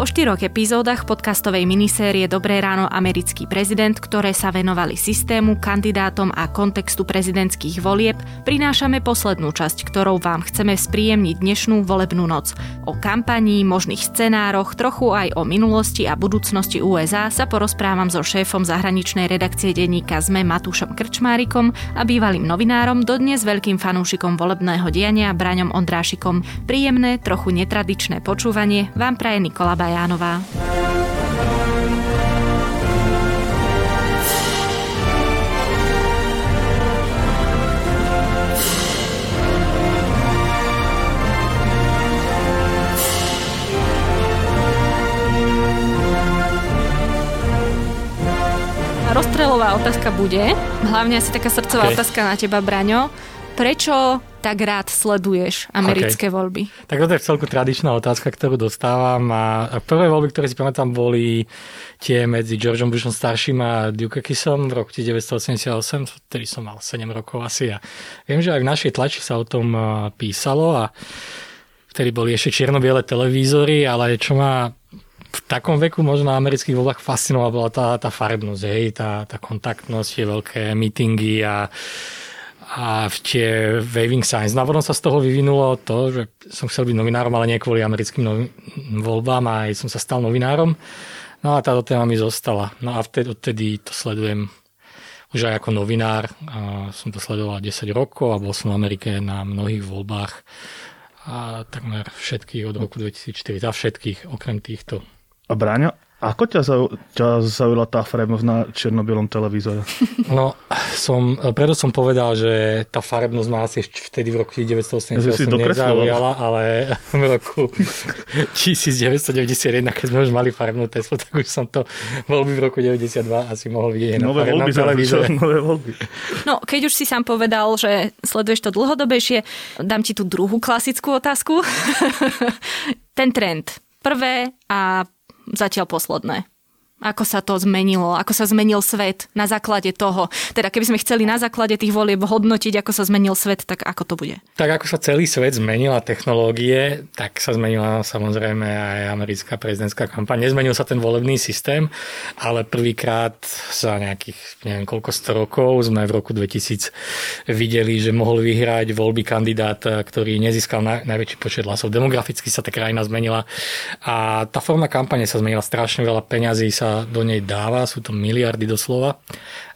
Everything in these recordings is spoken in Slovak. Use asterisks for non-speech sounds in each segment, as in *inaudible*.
Po štyroch epizódach podcastovej minisérie Dobré ráno americký prezident, ktoré sa venovali systému, kandidátom a kontextu prezidentských volieb, prinášame poslednú časť, ktorou vám chceme spríjemniť dnešnú volebnú noc. O kampaní, možných scenároch, trochu aj o minulosti a budúcnosti USA sa porozprávam so šéfom zahraničnej redakcie denníka ZME Matúšom Krčmárikom a bývalým novinárom, dodnes veľkým fanúšikom volebného diania Braňom Ondrášikom. Príjemné, trochu netradičné počúvanie vám praje Nikola Baj. Jánová. Rozstrelová otázka bude, hlavne asi taká srdcová okay. otázka na teba, Braňo. Prečo tak rád sleduješ americké okay. voľby? Tak toto je celku tradičná otázka, ktorú dostávam. A prvé voľby, ktoré si pamätám, boli tie medzi Georgeom Bushom starším a Dukakisom v roku 1988, vtedy som mal 7 rokov asi. A viem, že aj v našej tlači sa o tom písalo a vtedy boli ešte čierno-biele televízory, ale čo ma v takom veku možno na amerických voľbách fascinovala bola tá, tá farebnosť, hej, tá, tá kontaktnosť, tie veľké meetingy a a v tie waving signs. No a potom sa z toho vyvinulo to, že som chcel byť novinárom, ale nie kvôli americkým novi- voľbám a aj som sa stal novinárom. No a táto téma mi zostala. No a vtedy, odtedy to sledujem už aj ako novinár. A som to sledoval 10 rokov a bol som v Amerike na mnohých voľbách a takmer všetkých od roku 2004, za všetkých okrem týchto. A Ako ťa, zau, ťa zaujala tá farebnosť na černobielom televízore? *laughs* No, som, preto som povedal, že tá farebnosť ma asi vtedy v roku 1988 nezaujala, ale *laughs* v roku *laughs* 1991, keď sme už mali farebnú Teslu, tak už som to voľby v roku 92 asi mohol vidieť nové na voľby, televízore. Nové voľby. No, keď už si sám povedal, že sleduješ to dlhodobejšie, dám ti tú druhú klasickú otázku. Ten trend. Prvé a zatiaľ posledné ako sa to zmenilo, ako sa zmenil svet na základe toho. Teda keby sme chceli na základe tých volieb hodnotiť, ako sa zmenil svet, tak ako to bude? Tak ako sa celý svet zmenila technológie, tak sa zmenila samozrejme aj americká prezidentská kampaň. Nezmenil sa ten volebný systém, ale prvýkrát za nejakých, neviem koľko sto rokov sme v roku 2000 videli, že mohol vyhrať voľby kandidát, ktorý nezískal na, najväčší počet hlasov. Demograficky sa tá krajina zmenila a tá forma kampane sa zmenila strašne veľa peňazí sa do nej dáva, sú to miliardy doslova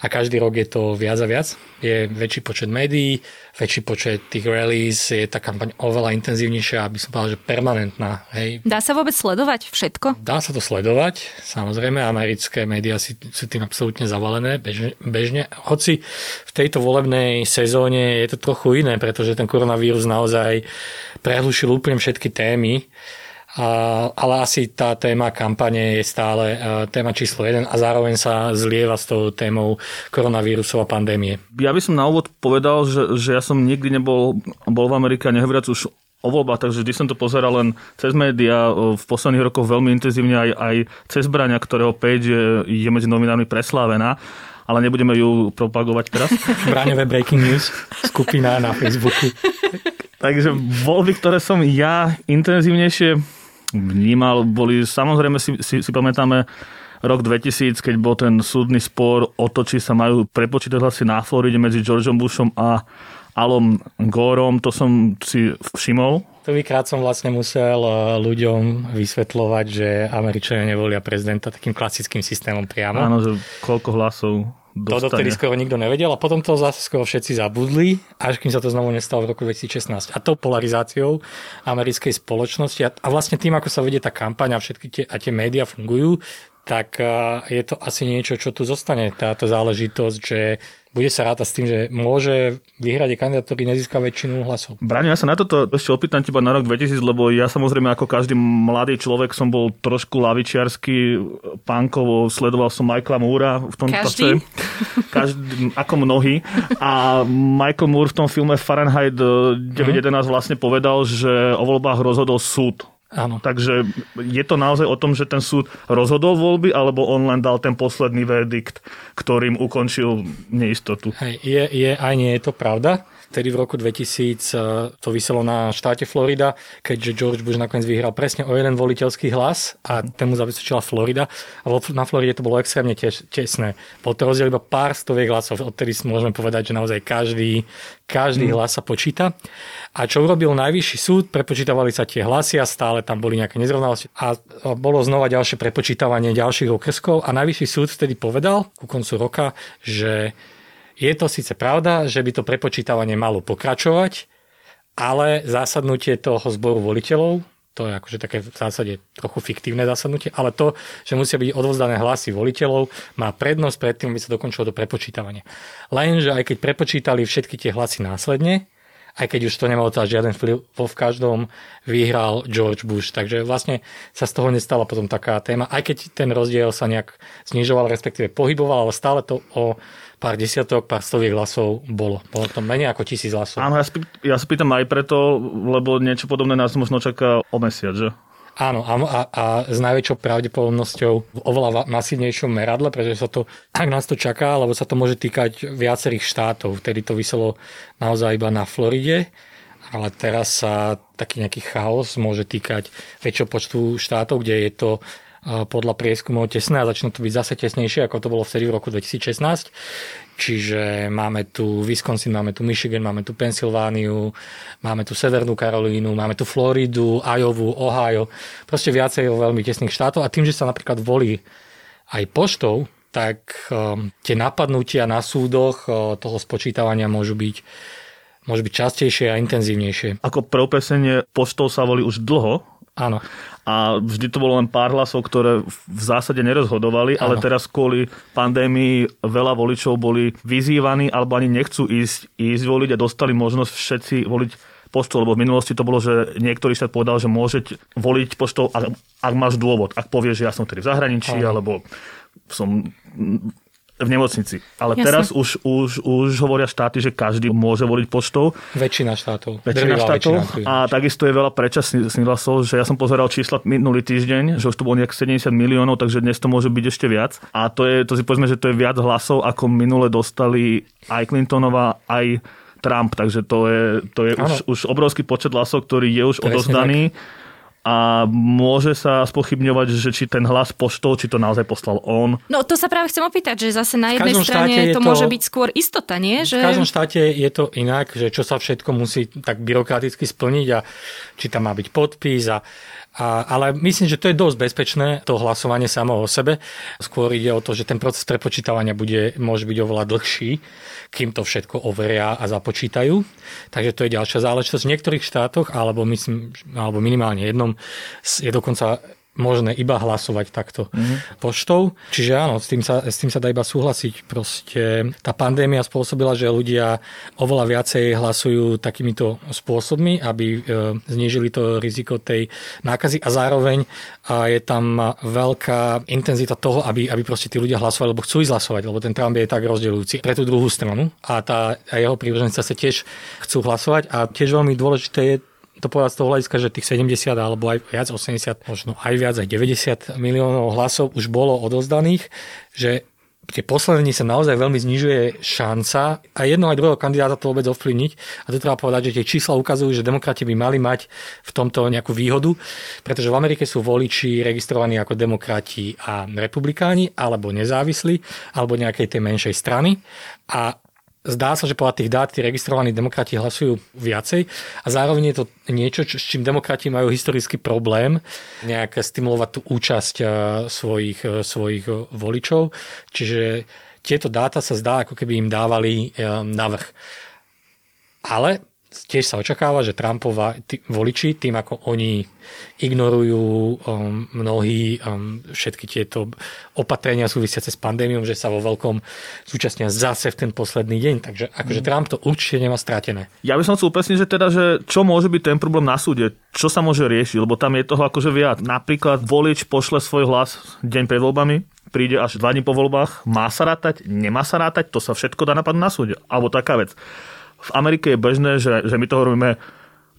a každý rok je to viac a viac. Je väčší počet médií, väčší počet tých rallies, je tá kampaň oveľa intenzívnejšia, aby som povedal, že permanentná. Hej. Dá sa vôbec sledovať všetko? Dá sa to sledovať, samozrejme, americké médiá sú, sú tým absolútne zavalené bežne, bežne. Hoci v tejto volebnej sezóne je to trochu iné, pretože ten koronavírus naozaj prehlušil úplne všetky témy ale asi tá téma kampane je stále e, téma číslo jeden a zároveň sa zlieva s tou témou koronavírusov a pandémie. Ja by som na úvod povedal, že, že ja som nikdy nebol bol v Amerike, nehovoriac už o voľbách, takže vždy som to pozeral len cez médiá, v posledných rokoch veľmi intenzívne aj, aj cez Braňa, ktorého page je, je medzi novinármi preslávená ale nebudeme ju propagovať teraz. *laughs* Braňové Breaking News, skupina na Facebooku. *laughs* Takže voľby, ktoré som ja intenzívnejšie vnímal. Boli, samozrejme si, si, si pamätáme rok 2000, keď bol ten súdny spor o to, či sa majú prepočítať hlasy na Floride medzi Georgeom Bushom a Alom Gorom, to som si všimol. Prvýkrát som vlastne musel eh, ľuďom vysvetľovať, že Američania nevolia prezidenta takým klasickým systémom priamo. Áno, že koľko hlasov dostane. To dotedy skoro nikto nevedel a potom to zase skoro všetci zabudli, až kým sa to znovu nestalo v roku 2016. A to polarizáciou americkej spoločnosti a, a vlastne tým, ako sa vedie tá kampaň a všetky tie, a tie médiá fungujú, tak je to asi niečo, čo tu zostane. Táto záležitosť, že bude sa rátať s tým, že môže vyhrať kandidát, ktorý nezíska väčšinu hlasov. Braňo, ja sa na toto ešte opýtam teba na rok 2000, lebo ja samozrejme ako každý mladý človek som bol trošku lavičiarsky, pánkovo, sledoval som Michaela Moora v tom každý? čase. Každý? ako mnohí. A Michael Moore v tom filme Fahrenheit 911 mhm. vlastne povedal, že o voľbách rozhodol súd Áno. Takže je to naozaj o tom, že ten súd rozhodol voľby, alebo on len dal ten posledný verdikt, ktorým ukončil neistotu? Hej, je, je aj nie je to pravda. Vtedy v roku 2000 to vyselo na štáte Florida, keďže George Bush nakoniec vyhral presne o jeden voliteľský hlas a ten mu zabezpečila Florida. A na Floride to bolo extrémne tesné. Bol to rozdiel iba pár stoviek hlasov, odtedy môžeme povedať, že naozaj každý, každý mm. hlas sa počíta. A čo urobil najvyšší súd? Prepočítavali sa tie hlasy a stále tam boli nejaké nezrovnalosti. A bolo znova ďalšie prepočítavanie ďalších okrskov a najvyšší súd vtedy povedal ku koncu roka, že je to síce pravda, že by to prepočítavanie malo pokračovať, ale zásadnutie toho zboru voliteľov, to je akože také v zásade trochu fiktívne zásadnutie, ale to, že musia byť odovzdané hlasy voliteľov, má prednosť pred tým, aby sa dokončilo to prepočítavanie. Lenže aj keď prepočítali všetky tie hlasy následne, aj keď už to nemalo teda žiaden vplyv, vo v každom vyhral George Bush. Takže vlastne sa z toho nestala potom taká téma, aj keď ten rozdiel sa nejak znižoval, respektíve pohyboval, ale stále to o pár desiatok, pár stoviek hlasov bolo. Bolo to menej ako tisíc hlasov. Áno, ja, spý, ja sa pýtam aj preto, lebo niečo podobné nás možno čaká o mesiac, že? Áno, a, a, a s najväčšou pravdepodobnosťou v oveľa masívnejšom meradle, pretože sa to, *clears throat* ak nás to čaká, lebo sa to môže týkať viacerých štátov. Vtedy to vyselo naozaj iba na Floride, ale teraz sa taký nejaký chaos môže týkať väčšieho počtu štátov, kde je to podľa prieskumov tesné a začnú to byť zase tesnejšie, ako to bolo vtedy v roku 2016. Čiže máme tu Wisconsin, máme tu Michigan, máme tu Pensylvániu, máme tu Severnú Karolínu, máme tu Floridu, Iowa, Ohio, proste viacej veľmi tesných štátov a tým, že sa napríklad volí aj poštou, tak um, tie napadnutia na súdoch uh, toho spočítavania môžu byť môžu byť častejšie a intenzívnejšie. Ako pre upresenie, poštou sa volí už dlho. Áno a vždy to bolo len pár hlasov, ktoré v zásade nerozhodovali, ale teraz kvôli pandémii veľa voličov boli vyzývaní alebo ani nechcú ísť, ísť voliť a dostali možnosť všetci voliť poštou, lebo v minulosti to bolo, že niektorý štát povedal, že môžete voliť poštou, ak, ak máš dôvod. Ak povieš, že ja som tedy v zahraničí, Aha. alebo som v nemocnici. Ale Jasne. teraz už, už, už hovoria štáty, že každý môže voliť poštou. Väčšina štátov. Väčšina štátov. Väčšina, a takisto je veľa predčasných hlasov, že ja som pozeral čísla minulý týždeň, že už to bolo nejak 70 miliónov, takže dnes to môže byť ešte viac. A to, je, to si povedzme, že to je viac hlasov, ako minule dostali aj Clintonová, aj Trump, takže to je, to je už, už obrovský počet hlasov, ktorý je už Presne odozdaný. Tak a môže sa spochybňovať, že či ten hlas poštou, či to naozaj poslal on. No to sa práve chcem opýtať, že zase na jednej strane to, to môže byť skôr istota, nie? Že... V každom štáte je to inak, že čo sa všetko musí tak byrokraticky splniť a či tam má byť podpis a a, ale myslím, že to je dosť bezpečné, to hlasovanie samo o sebe. Skôr ide o to, že ten proces prepočítavania bude, môže byť oveľa dlhší, kým to všetko overia a započítajú. Takže to je ďalšia záležitosť. V niektorých štátoch, alebo, myslím, alebo minimálne jednom, je dokonca možné iba hlasovať takto mm-hmm. poštou. Čiže áno, s tým, sa, s tým sa dá iba súhlasiť. Proste tá pandémia spôsobila, že ľudia oveľa viacej hlasujú takýmito spôsobmi, aby e, znížili to riziko tej nákazy a zároveň a je tam veľká intenzita toho, aby, aby proste tí ľudia hlasovali, lebo chcú ísť hlasovať, lebo ten Trump je tak rozdeľujúci pre tú druhú stranu a, tá, a jeho prívrženci sa tiež chcú hlasovať a tiež veľmi dôležité je to povedať z toho hľadiska, že tých 70 alebo aj viac, 80, možno aj viac, aj 90 miliónov hlasov už bolo odozdaných, že tie poslední sa naozaj veľmi znižuje šanca a jedno aj druhého kandidáta to vôbec ovplyvniť. A to treba povedať, že tie čísla ukazujú, že demokrati by mali mať v tomto nejakú výhodu, pretože v Amerike sú voliči registrovaní ako demokrati a republikáni, alebo nezávislí, alebo nejakej tej menšej strany. A Zdá sa, že podľa tých dát tí registrovaní demokrati hlasujú viacej a zároveň je to niečo, čo, s čím demokrati majú historický problém, nejak stimulovať tú účasť eh, svojich, eh, svojich eh, voličov. Čiže tieto dáta sa zdá, ako keby im dávali navrh. Ale tiež sa očakáva, že Trumpova tí, voliči, tým ako oni ignorujú um, mnohí um, všetky tieto opatrenia súvisiace s pandémiou, že sa vo veľkom zúčastnia zase v ten posledný deň. Takže akože mm. Trump to určite nemá stratené. Ja by som chcel upresniť, že teda, že čo môže byť ten problém na súde, čo sa môže riešiť, lebo tam je toho akože viac. Napríklad volič pošle svoj hlas deň pred voľbami, príde až dva dní po voľbách, má sa rátať, nemá sa rátať, to sa všetko dá napadnúť na súde. Alebo taká vec v Amerike je bežné, že, že my to hovoríme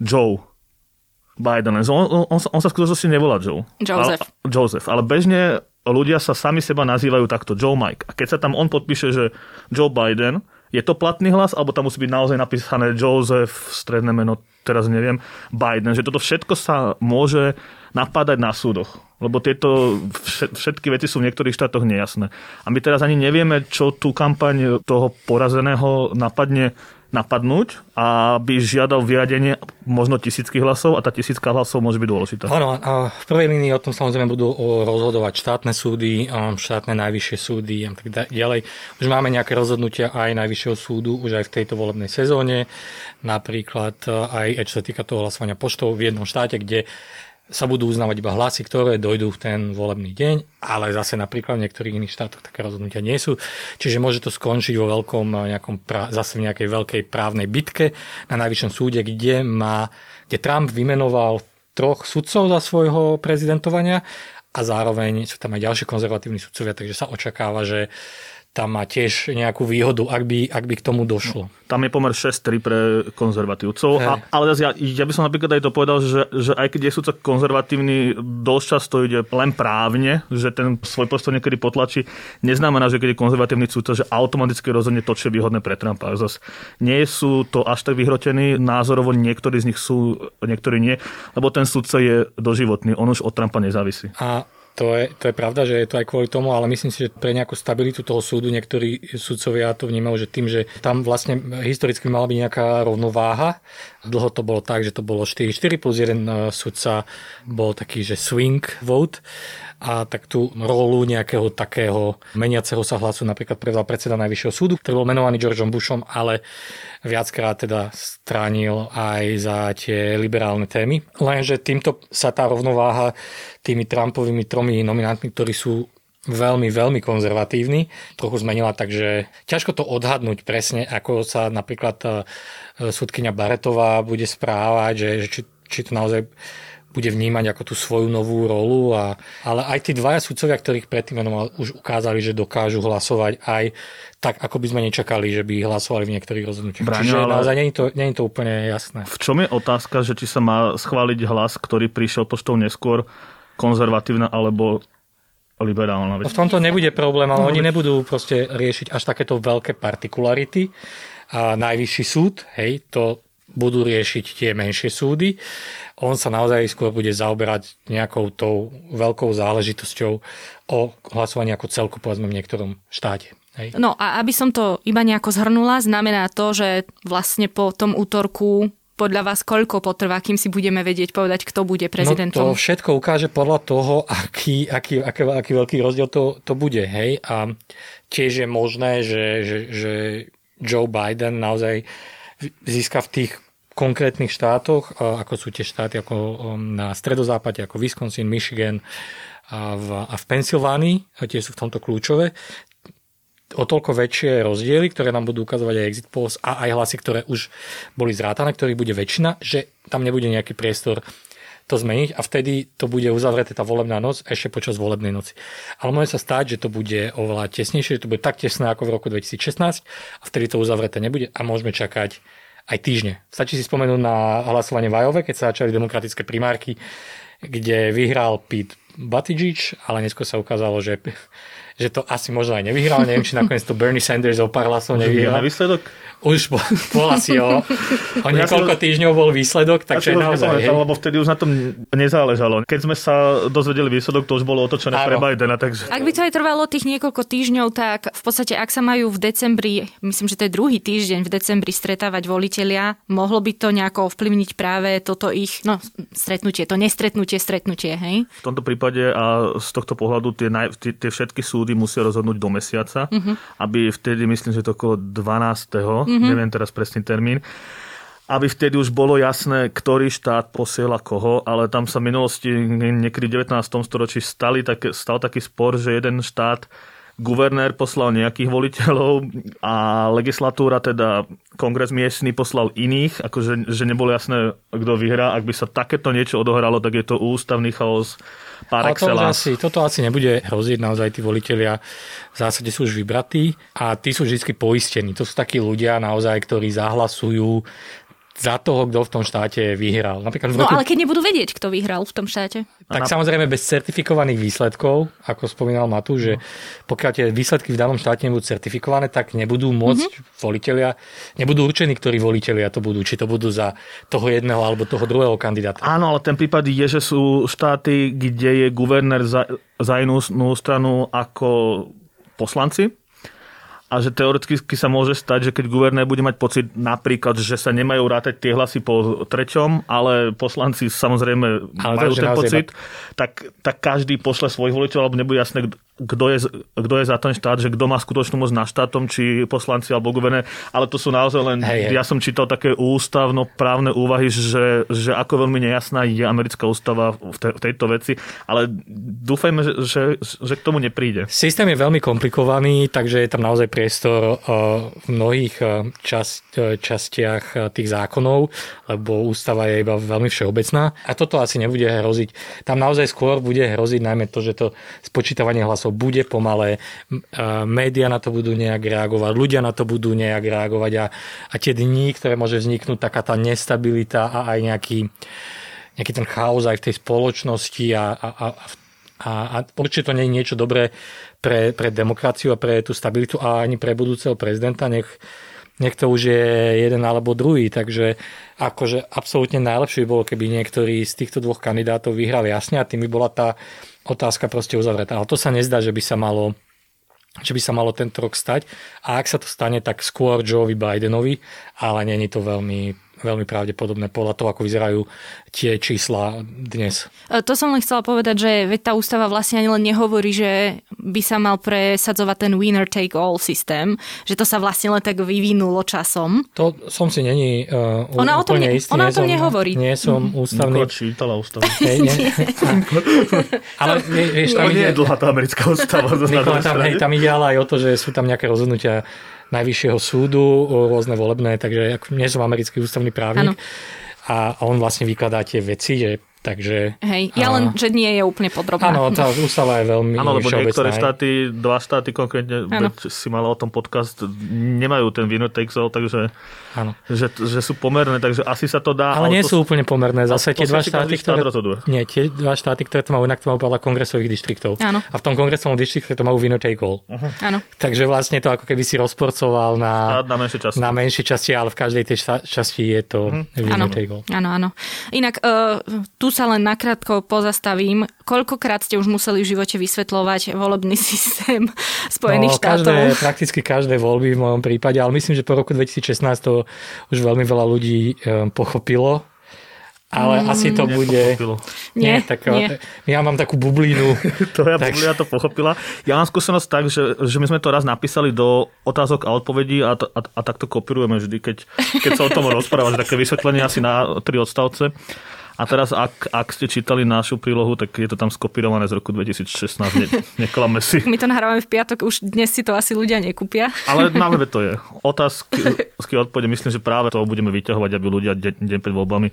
Joe Biden. On, on, on, on sa v skutočnosti nevolá Joe. Joseph. Ale, Joseph. Ale bežne ľudia sa sami seba nazývajú takto Joe Mike. A keď sa tam on podpíše, že Joe Biden, je to platný hlas, alebo tam musí byť naozaj napísané Joseph, stredné meno, teraz neviem, Biden, že toto všetko sa môže napádať na súdoch. Lebo tieto všetky veci sú v niektorých štátoch nejasné. A my teraz ani nevieme, čo tú kampaň toho porazeného napadne napadnúť a by žiadal vyradenie možno tisícky hlasov a tá tisícka hlasov môže byť dôležitá. Áno, a v prvej línii o tom samozrejme budú rozhodovať štátne súdy, štátne najvyššie súdy a tak ďalej. Už máme nejaké rozhodnutia aj najvyššieho súdu už aj v tejto volebnej sezóne, napríklad aj čo sa týka toho hlasovania poštou v jednom štáte, kde sa budú uznávať iba hlasy, ktoré dojdú v ten volebný deň, ale zase napríklad v niektorých iných štátoch také rozhodnutia nie sú. Čiže môže to skončiť vo veľkom eh, nejakom, zase v nejakej veľkej právnej bitke na najvyššom súde, kde, má, kde Trump vymenoval troch sudcov za svojho prezidentovania a zároveň sú tam aj ďalšie konzervatívni sudcovia, takže sa očakáva, že tam má tiež nejakú výhodu, ak by, ak by k tomu došlo. No, tam je pomer 6-3 pre konzervatívcov, a, ale ja, ja by som napríklad aj to povedal, že, že aj keď je súdca konzervatívny, dosť často ide len právne, že ten svoj postoj niekedy potlačí, neznamená, že keď je konzervatívny súdca, že automaticky rozhodne to, čo je výhodné pre Trumpa. Zas nie sú to až tak vyhrotení, názorovo niektorí z nich sú, niektorí nie, lebo ten súdca je doživotný, on už od Trumpa nezávisí. A to je, to je pravda, že je to aj kvôli tomu, ale myslím si, že pre nejakú stabilitu toho súdu niektorí sudcovia to vnímajú, že tým, že tam vlastne historicky mala byť nejaká rovnováha. Dlho to bolo tak, že to bolo 4-4 plus jeden e, sudca bol taký, že swing vote a tak tú rolu nejakého takého meniaceho sa hlasu napríklad prevzal predseda Najvyššieho súdu, ktorý bol menovaný Georgeom Bushom, ale viackrát teda stránil aj za tie liberálne témy. Lenže týmto sa tá rovnováha tými Trumpovými tromi nominantmi, ktorí sú veľmi, veľmi konzervatívni, trochu zmenila, takže ťažko to odhadnúť presne, ako sa napríklad e, súdkynia Baretová bude správať, že, že či, či to naozaj bude vnímať ako tú svoju novú rolu. A, ale aj tí dvaja sudcovia, ktorých predtým menoval, už ukázali, že dokážu hlasovať aj tak, ako by sme nečakali, že by hlasovali v niektorých rozhodnutiach. Braňo, Čiže ale... naozaj nie je, to, nie je to úplne jasné. V čom je otázka, že či sa má schváliť hlas, ktorý prišiel poštou neskôr, konzervatívna alebo liberálna. V tomto nebude problém, ale no, oni nebudú proste riešiť až takéto veľké partikularity. A najvyšší súd, hej, to budú riešiť tie menšie súdy. On sa naozaj skôr bude zaoberať nejakou tou veľkou záležitosťou o hlasovaní ako celku, povedzme v niektorom štáte. Hej. No a aby som to iba nejako zhrnula, znamená to, že vlastne po tom útorku podľa vás koľko potrvá, kým si budeme vedieť povedať, kto bude prezidentom? No to všetko ukáže podľa toho, aký, aký, aký, aký veľký rozdiel to, to bude. Hej? A tiež je možné, že, že, že Joe Biden naozaj získa v tých konkrétnych štátoch, ako sú tie štáty ako um, na stredozápade, ako Wisconsin, Michigan a v, a v Pensylvánii, tie sú v tomto kľúčové, o toľko väčšie rozdiely, ktoré nám budú ukazovať aj exit polls a aj hlasy, ktoré už boli zrátané, ktorých bude väčšina, že tam nebude nejaký priestor to zmeniť a vtedy to bude uzavreté tá volebná noc ešte počas volebnej noci. Ale môže sa stať, že to bude oveľa tesnejšie, že to bude tak tesné ako v roku 2016 a vtedy to uzavreté nebude a môžeme čakať aj týždne. Stačí si spomenúť na hlasovanie v Ajove, keď sa začali demokratické primárky, kde vyhral Pete Buttigieg, ale neskôr sa ukázalo, že že to asi možno aj nevyhral. Neviem, či nakoniec to Bernie Sanders o pár hlasov nevyhral. výsledok? Už bol, bol asi o, o *laughs* niekoľko ja týždňov bol výsledok, takže ja naozaj... Hej. Lebo vtedy už na tom nezáležalo. Keď sme sa dozvedeli výsledok, to už bolo otočené Áno. pre Bidena. Takže... Ak by to aj trvalo tých niekoľko týždňov, tak v podstate, ak sa majú v decembri, myslím, že to je druhý týždeň v decembri stretávať volitelia, mohlo by to nejako ovplyvniť práve toto ich, no, stretnutie, to nestretnutie, stretnutie, hej? V tomto prípade a z tohto pohľadu tie, naj, tie, tie všetky súdy musia rozhodnúť do mesiaca, uh-huh. aby vtedy, myslím, že to okolo 12 mm-hmm. Neviem teraz presný termín, aby vtedy už bolo jasné, ktorý štát posiela koho, ale tam sa v minulosti niekedy v 19. storočí stali tak, stal taký spor, že jeden štát guvernér poslal nejakých voliteľov a legislatúra, teda kongres miestny poslal iných, akože že nebolo jasné, kto vyhrá. Ak by sa takéto niečo odohralo, tak je to ústavný chaos par excellence. To asi, toto asi nebude hroziť, naozaj tí voliteľia v zásade sú už vybratí a tí sú vždy poistení. To sú takí ľudia naozaj, ktorí zahlasujú za toho, kto v tom štáte vyhral. Napríklad v no, roku... No ale keď nebudú vedieť, kto vyhral v tom štáte. Tak samozrejme bez certifikovaných výsledkov, ako spomínal Matu, že pokiaľ tie výsledky v danom štáte nebudú certifikované, tak nebudú môcť mm-hmm. voliteľia, nebudú určení, ktorí voliteľia to budú, či to budú za toho jedného alebo toho druhého kandidáta. Áno, ale ten prípad je, že sú štáty, kde je guvernér za, za inú stranu ako poslanci a že teoreticky sa môže stať, že keď guvernér bude mať pocit napríklad, že sa nemajú rátať tie hlasy po treťom, ale poslanci samozrejme ale majú ten pocit, tak, tak každý pošle svojich voliteľov, alebo nebude jasné, kto je, kto je za ten štát, že kto má skutočnú moc na štátom, či poslanci alebo guverné, ale to sú naozaj len, hej. ja som čítal také ústavno-právne úvahy, že, že ako veľmi nejasná je americká ústava v, te, v tejto veci, ale dúfajme, že, že, že k tomu nepríde. Systém je veľmi komplikovaný, takže je tam naozaj priestor v mnohých čas, častiach tých zákonov, lebo ústava je iba veľmi všeobecná a toto asi nebude hroziť. Tam naozaj skôr bude hroziť najmä to, že to spočítavanie hlasov časov bude pomalé, média na to budú nejak reagovať, ľudia na to budú nejak reagovať a, a tie dní, ktoré môže vzniknúť taká tá nestabilita a aj nejaký, nejaký ten chaos aj v tej spoločnosti a, a, a, a, a určite to nie je niečo dobré pre, pre demokraciu a pre tú stabilitu a ani pre budúceho prezidenta, nech, nech to už je jeden alebo druhý, takže akože absolútne najlepšie by bolo, keby niektorý z týchto dvoch kandidátov vyhral jasne a tým by bola tá otázka proste uzavretá. Ale to sa nezdá, že by sa malo že by sa malo tento rok stať. A ak sa to stane, tak skôr Joeovi Bidenovi, ale není to veľmi veľmi pravdepodobné podľa toho, ako vyzerajú tie čísla dnes. E, to som len chcela povedať, že veď tá ústava vlastne ani len nehovorí, že by sa mal presadzovať ten winner take all systém, že to sa vlastne len tak vyvinulo časom. To som si není uh, ona o tom, ne, istý. Ona o tom som, nehovorí. Nie som mm. ústavný. Nikola čítala ústavu. Hej, *laughs* nie. *laughs* ale vieš, tam no, ide... nie je dlhá tá americká ústava. *laughs* Nikola, tam, hej, tam ide ale aj o to, že sú tam nejaké rozhodnutia najvyššieho súdu, rôzne volebné, takže nie som americký ústavný právnik. Ano. A on vlastne vykladá tie veci, že Takže, Hej, ja len, že nie je úplne podrobná. Áno, tá ústava je veľmi Áno, lebo niektoré štáty, dva štáty konkrétne, si mala o tom podcast, nemajú ten winner takes all, takže Áno. Že, že sú pomerné, takže asi sa to dá. Ale, ale nie to, sú úplne pomerné. Zase tie dva štáty, ktoré, nie, tie dva štáty, ktoré to majú, inak to majú podľa kongresových distriktov. Áno. A v tom kongresovom distrikte to majú winner take all. Uh-huh. Áno. Takže vlastne to ako keby si rozporcoval na, na menšie časti. Na menšie časti, ale v každej tej časti je to uh-huh. winner take all. Áno, áno. Inak uh, tu sa len nakrátko pozastavím. Koľkokrát ste už museli v živote vysvetľovať volebný *laughs* systém Spojených no, štátov? Každé, prakticky každé voľby v mojom prípade, ale myslím, že po roku 2016 to už veľmi veľa ľudí eh, pochopilo. Ale mm, asi to bude... Nie, nie, tak, nie. Ja mám takú bublinu. *laughs* to ja tak... bublina to pochopila. Ja mám skúsenosť tak, že, že my sme to raz napísali do otázok a odpovedí a, a, a takto kopírujeme vždy, keď, keď sa o tom *laughs* rozpráva, že také vysvetlenie asi na tri odstavce. A teraz, ak, ak ste čítali našu prílohu, tak je to tam skopírované z roku 2016, ne, *laughs* neklame si. My to nahrávame v piatok, už dnes si to asi ľudia nekúpia. Ale na webe to je. *laughs* Otázky, odpovede, myslím, že práve to budeme vyťahovať, aby ľudia deň, deň pred voľbami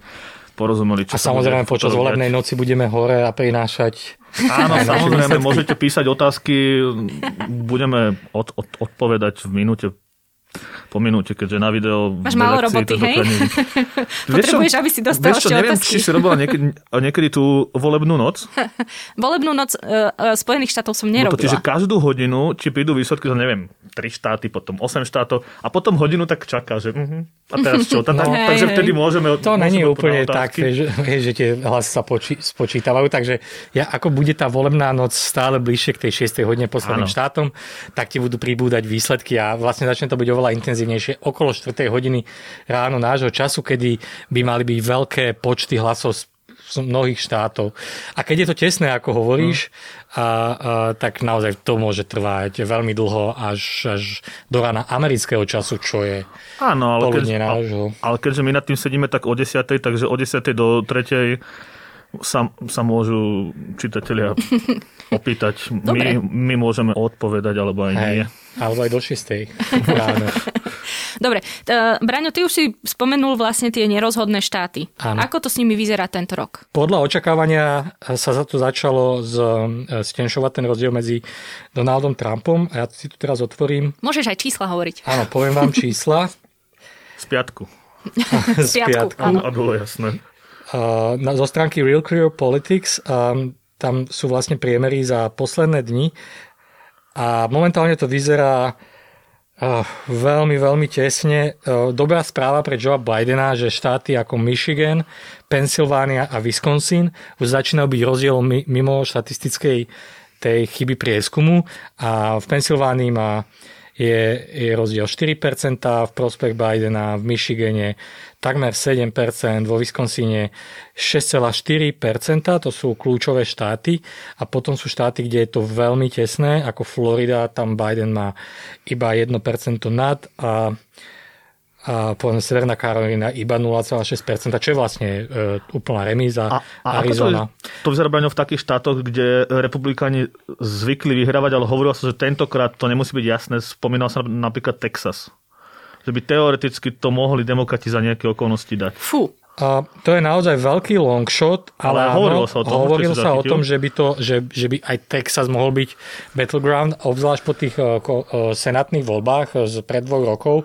porozumeli. Čo a samozrejme počas volebnej noci budeme hore a prinášať Áno, *laughs* samozrejme, môžete písať otázky, budeme od, od, odpovedať v minúte po minúte, keďže na video... Máš málo roboty, hej? *laughs* Potrebuješ, aby si dostal vieš čo, neviem, otázky. či si robila niekedy, *laughs* niekedy tú volebnú noc. *laughs* volebnú noc uh, uh, Spojených štátov som nerobila. No to, že každú hodinu ti prídu výsledky za, neviem, 3 štáty, potom 8 štátov a potom hodinu tak čaká, že uh-huh, a teraz čo? Tá, no, takže hej, vtedy môžeme... To není úplne tak, že, že tie hlasy sa poči, spočítavajú, takže ja, ako bude tá volebná noc stále bližšie k tej 6. hodine posledným štátom, tak ti budú pribúdať výsledky a vlastne začne to byť oveľa intenzívne najintenzívnejšie okolo 4. hodiny ráno nášho času, kedy by mali byť veľké počty hlasov z mnohých štátov. A keď je to tesné, ako hovoríš, mm. a, a, tak naozaj to môže trvať veľmi dlho až, až do rána amerického času, čo je Áno, ale, keď, ale keďže my nad tým sedíme tak o 10, takže o 10 do 3 sa, sa môžu čitatelia *laughs* opýtať. My, my môžeme odpovedať, alebo aj Hej. nie. Alebo aj do 6. *laughs* Dobre, Braňo, ty už si spomenul vlastne tie nerozhodné štáty. Áno. Ako to s nimi vyzerá tento rok? Podľa očakávania sa za to začalo z, stenšovať ten rozdiel medzi Donaldom Trumpom a ja si tu teraz otvorím. Môžeš aj čísla hovoriť. Áno, poviem vám čísla. Z piatku. *laughs* z piatku. A bolo jasné. Na, zo stránky Real Clear Politics um, tam sú vlastne priemery za posledné dni a momentálne to vyzerá veľmi, veľmi tesne. Dobrá správa pre Joea Bidena, že štáty ako Michigan, Pennsylvania a Wisconsin už začínajú byť rozdiel mimo štatistickej tej chyby prieskumu a v Pensylvánii má je, je rozdiel 4% v prospech Bidena, v Michigane takmer 7%, vo Wisconsine 6,4%, to sú kľúčové štáty. A potom sú štáty, kde je to veľmi tesné, ako Florida, tam Biden má iba 1% nad a a povedzme Severná Karolina iba 0,6%, čo je vlastne e, úplná remíza. A, a Arizona. To, to vyzerá v takých štátoch, kde republikáni zvykli vyhrávať, ale hovorilo sa, že tentokrát to nemusí byť jasné. Spomínal sa napríklad Texas. Že by teoreticky to mohli demokrati za nejaké okolnosti dať. Fú, a to je naozaj veľký long shot, ale, ale hovorilo sa o tom, hovorilo sa o tom že, by to, že, že by aj Texas mohol byť battleground, obzvlášť po tých uh, uh, senátnych voľbách z pred dvoch rokov,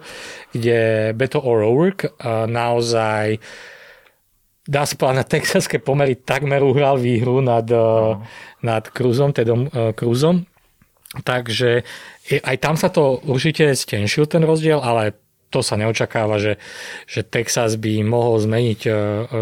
kde Beto O'Rourke uh, naozaj dá sa povedať, na texaské pomery takmer uhral výhru nad, uh, nad Cruzom, teda uh, Cruzom. Takže aj tam sa to určite stenšil ten rozdiel, ale to sa neočakáva, že, že Texas by mohol zmeniť e,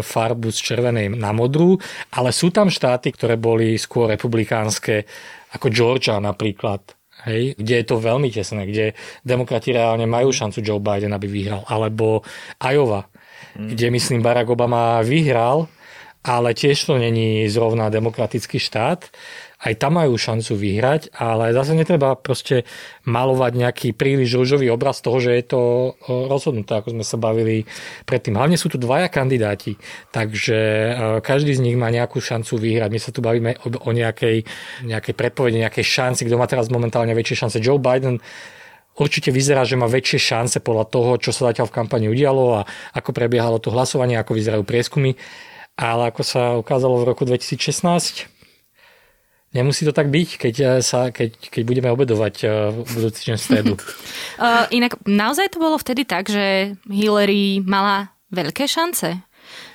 farbu z červenej na modrú, ale sú tam štáty, ktoré boli skôr republikánske, ako Georgia napríklad, hej, kde je to veľmi tesné, kde demokrati reálne majú šancu Joe Biden, aby vyhral, alebo Iowa, mm. kde myslím Barack Obama vyhral, ale tiež to není zrovna demokratický štát aj tam majú šancu vyhrať, ale zase netreba proste malovať nejaký príliš rúžový obraz toho, že je to rozhodnuté, ako sme sa bavili predtým. Hlavne sú tu dvaja kandidáti, takže e, každý z nich má nejakú šancu vyhrať. My sa tu bavíme o nejakej, nejakej predpovede, nejakej šanci, kto má teraz momentálne väčšie šance. Joe Biden určite vyzerá, že má väčšie šance podľa toho, čo sa zatiaľ v kampani udialo a ako prebiehalo to hlasovanie, ako vyzerajú prieskumy. Ale ako sa ukázalo v roku 2016, Nemusí to tak byť, keď, eh, sa, keď, keď budeme obedovať eh, v budúci deň stredu. uh, *laughs* inak naozaj to bolo vtedy tak, že Hillary mala veľké šance?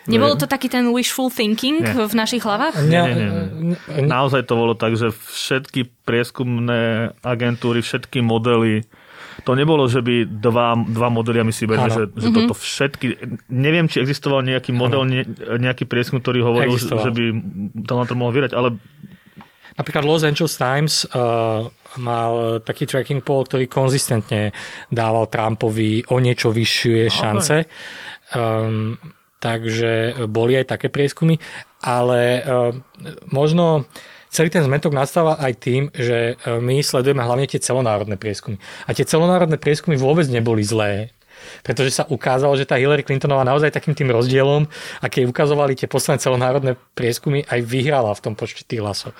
Nebolo to taký ten wishful thinking nie. v našich hlavách? Nie, nie, nie. Naozaj to bolo tak, že všetky prieskumné agentúry, všetky modely, to nebolo, že by dva, dva modely, a my si berme, že, že mm-hmm. toto všetky, neviem, či existoval nejaký model, ne, nejaký prieskum, ktorý hovoril, existoval. že by to na to mohlo vyrať, ale Napríklad Los Angeles Times uh, mal taký tracking poll, ktorý konzistentne dával Trumpovi o niečo vyššie šance. Um, takže boli aj také prieskumy, ale uh, možno celý ten zmetok nastáva aj tým, že uh, my sledujeme hlavne tie celonárodné prieskumy. A tie celonárodné prieskumy vôbec neboli zlé pretože sa ukázalo, že tá Hillary Clintonová naozaj takým tým rozdielom, aké ukazovali tie posledné celonárodné prieskumy, aj vyhrala v tom počte tých hlasov.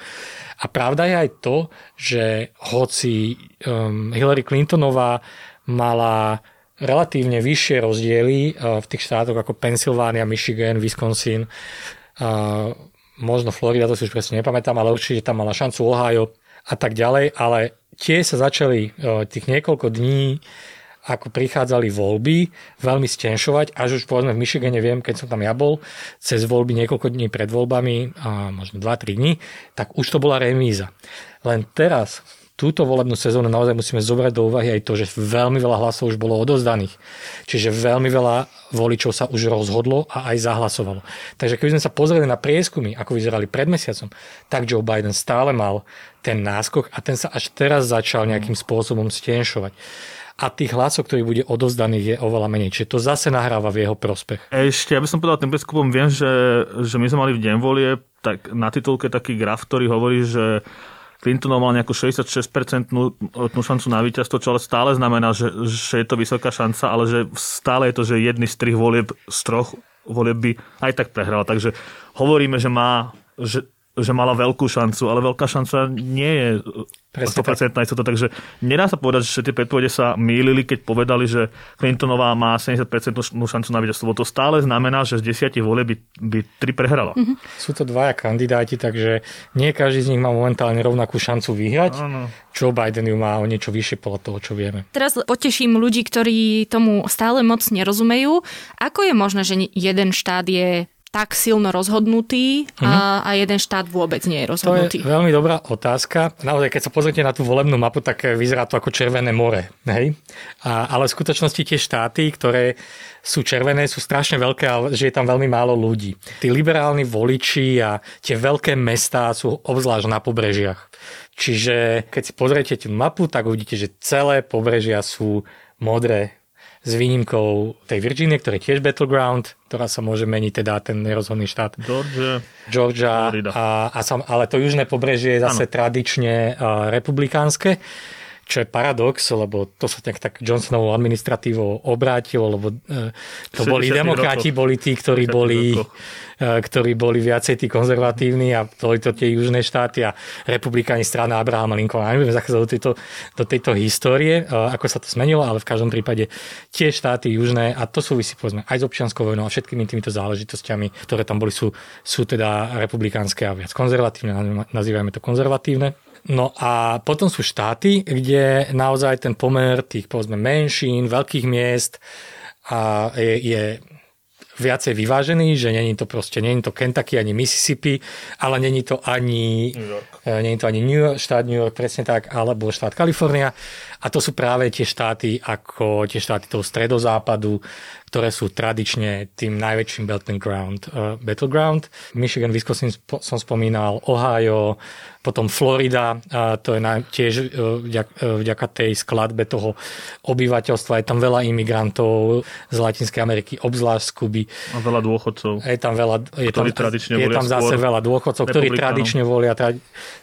A pravda je aj to, že hoci um, Hillary Clintonová mala relatívne vyššie rozdiely uh, v tých štátoch ako Pennsylvania, Michigan, Wisconsin, uh, možno Florida, to si už presne nepamätám, ale určite tam mala šancu Ohio a tak ďalej, ale tie sa začali uh, tých niekoľko dní ako prichádzali voľby, veľmi stenšovať, až už povedzme v Michigane viem, keď som tam ja bol, cez voľby niekoľko dní pred voľbami, a možno 2-3 dní, tak už to bola remíza. Len teraz, túto volebnú sezónu naozaj musíme zobrať do úvahy aj to, že veľmi veľa hlasov už bolo odozdaných. Čiže veľmi veľa voličov sa už rozhodlo a aj zahlasovalo. Takže keby sme sa pozreli na prieskumy, ako vyzerali pred mesiacom, tak Joe Biden stále mal ten náskok a ten sa až teraz začal nejakým spôsobom stienšovať a tých hlasov, ktorých bude odozdaných, je oveľa menej. Čiže to zase nahráva v jeho prospech. Ešte, ja by som povedal tým preskupom, viem, že, že my sme mali v deň volie, tak na titulke taký graf, ktorý hovorí, že Clintonov mal nejakú 66% šancu na víťazstvo, čo ale stále znamená, že, že je to vysoká šanca, ale že stále je to, že jedný z trých volieb, z troch volieb by aj tak prehral. Takže hovoríme, že má, že že mala veľkú šancu, ale veľká šanca nie je Presne 100% tak. istota, takže nedá sa povedať, že tie predpovede sa mýlili, keď povedali, že Clintonová má 70% šancu na víťazstvo. To stále znamená, že z desiatich volieb by, by tri prehrala. Mm-hmm. Sú to dvaja kandidáti, takže nie každý z nich má momentálne rovnakú šancu vyhrať. Ano. Joe Biden ju má o niečo vyššie podľa toho, čo vieme. Teraz poteším ľudí, ktorí tomu stále moc nerozumejú. Ako je možné, že jeden štát je tak silno rozhodnutý a, mhm. a jeden štát vôbec nie je rozhodnutý? To je veľmi dobrá otázka. Naozaj, keď sa pozrite na tú volebnú mapu, tak vyzerá to ako červené more. Hej? A, ale v skutočnosti tie štáty, ktoré sú červené, sú strašne veľké, ale že je tam veľmi málo ľudí. Tí liberálni voliči a tie veľké mestá sú obzvlášť na pobrežiach. Čiže keď si pozriete tú mapu, tak uvidíte, že celé pobrežia sú modré, s výnimkou tej Virginie, ktorý je tiež battleground, ktorá sa môže meniť teda ten nerozhodný štát. Georgia. Georgia a, a sam, ale to južné pobrežie je zase ano. tradične republikánske čo je paradox, lebo to sa tak, tak Johnsonovou administratívou obrátilo, lebo uh, to boli demokrati, rokov. boli tí, ktorí boli, uh, ktorí boli viacej tí konzervatívni a boli to tie južné štáty a republikáni strana Abrahama Lincolna. Nebudeme zachádzať do tejto, do tejto histórie, uh, ako sa to zmenilo, ale v každom prípade tie štáty južné a to súvisí povedzme aj s občianskou vojnou a všetkými týmito záležitostiami, ktoré tam boli, sú, sú teda republikánske a viac konzervatívne, nazývajme to konzervatívne. No a potom sú štáty, kde naozaj ten pomer tých povedzme menšín, veľkých miest a je, je viacej vyvážený, že není to proste, není to Kentucky ani Mississippi, ale není to ani, New York. E, není to ani New York, štát New York, presne tak, alebo štát Kalifornia. A to sú práve tie štáty ako tie štáty toho stredozápadu, ktoré sú tradične tým najväčším battleground. Uh, battleground. Michigan, Wisconsin som spomínal, Ohio, potom Florida, uh, to je na, tiež uh, vďaka, uh, vďaka tej skladbe toho obyvateľstva. Je tam veľa imigrantov z Latinskej Ameriky, obzvlášť z Kuby. A veľa dôchodcov. Je tam, veľa, je tam, je tam zase veľa dôchodcov, ktorí tradične volia tra,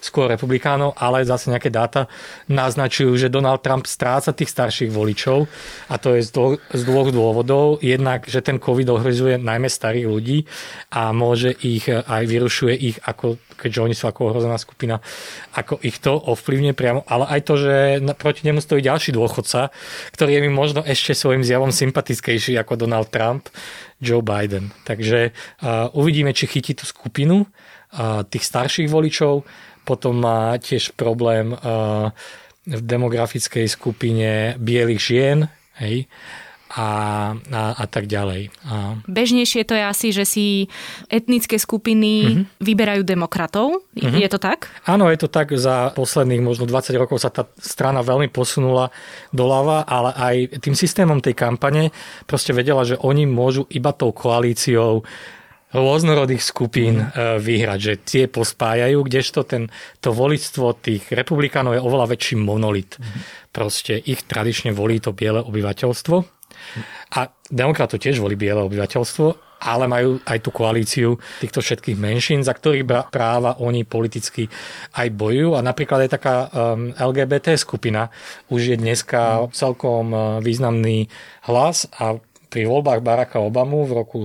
skôr republikánov, ale zase nejaké dáta naznačujú, že Donald Trump stráca tých starších voličov a to je z dvoch, z dvoch dôvodov. Jednak, že ten COVID ohrozuje najmä starých ľudí a môže ich aj vyrušuje ich, ako, keďže oni sú ako ohrozená skupina, ako ich to ovplyvne priamo, ale aj to, že proti nemu stojí ďalší dôchodca, ktorý je mi možno ešte svojim zjavom sympatickejší ako Donald Trump, Joe Biden. Takže uh, uvidíme, či chytí tú skupinu uh, tých starších voličov, potom má tiež problém uh, v demografickej skupine bielých žien, hej, a, a, a tak ďalej. A... Bežnejšie to je asi, že si etnické skupiny mm-hmm. vyberajú demokratov. Mm-hmm. Je to tak? Áno, je to tak. Za posledných možno 20 rokov sa tá strana veľmi posunula doľava, ale aj tým systémom tej kampane proste vedela, že oni môžu iba tou koalíciou rôznorodých skupín mm. vyhrať, že tie pospájajú, kdežto ten, to volictvo tých republikánov je oveľa väčší monolit. Mm. Proste ich tradične volí to biele obyvateľstvo a demokratov tiež volí biele obyvateľstvo, ale majú aj tú koalíciu týchto všetkých menšín, za ktorých práva oni politicky aj bojujú. A napríklad aj taká um, LGBT skupina už je dneska celkom uh, významný hlas a pri voľbách Baracka Obamu v roku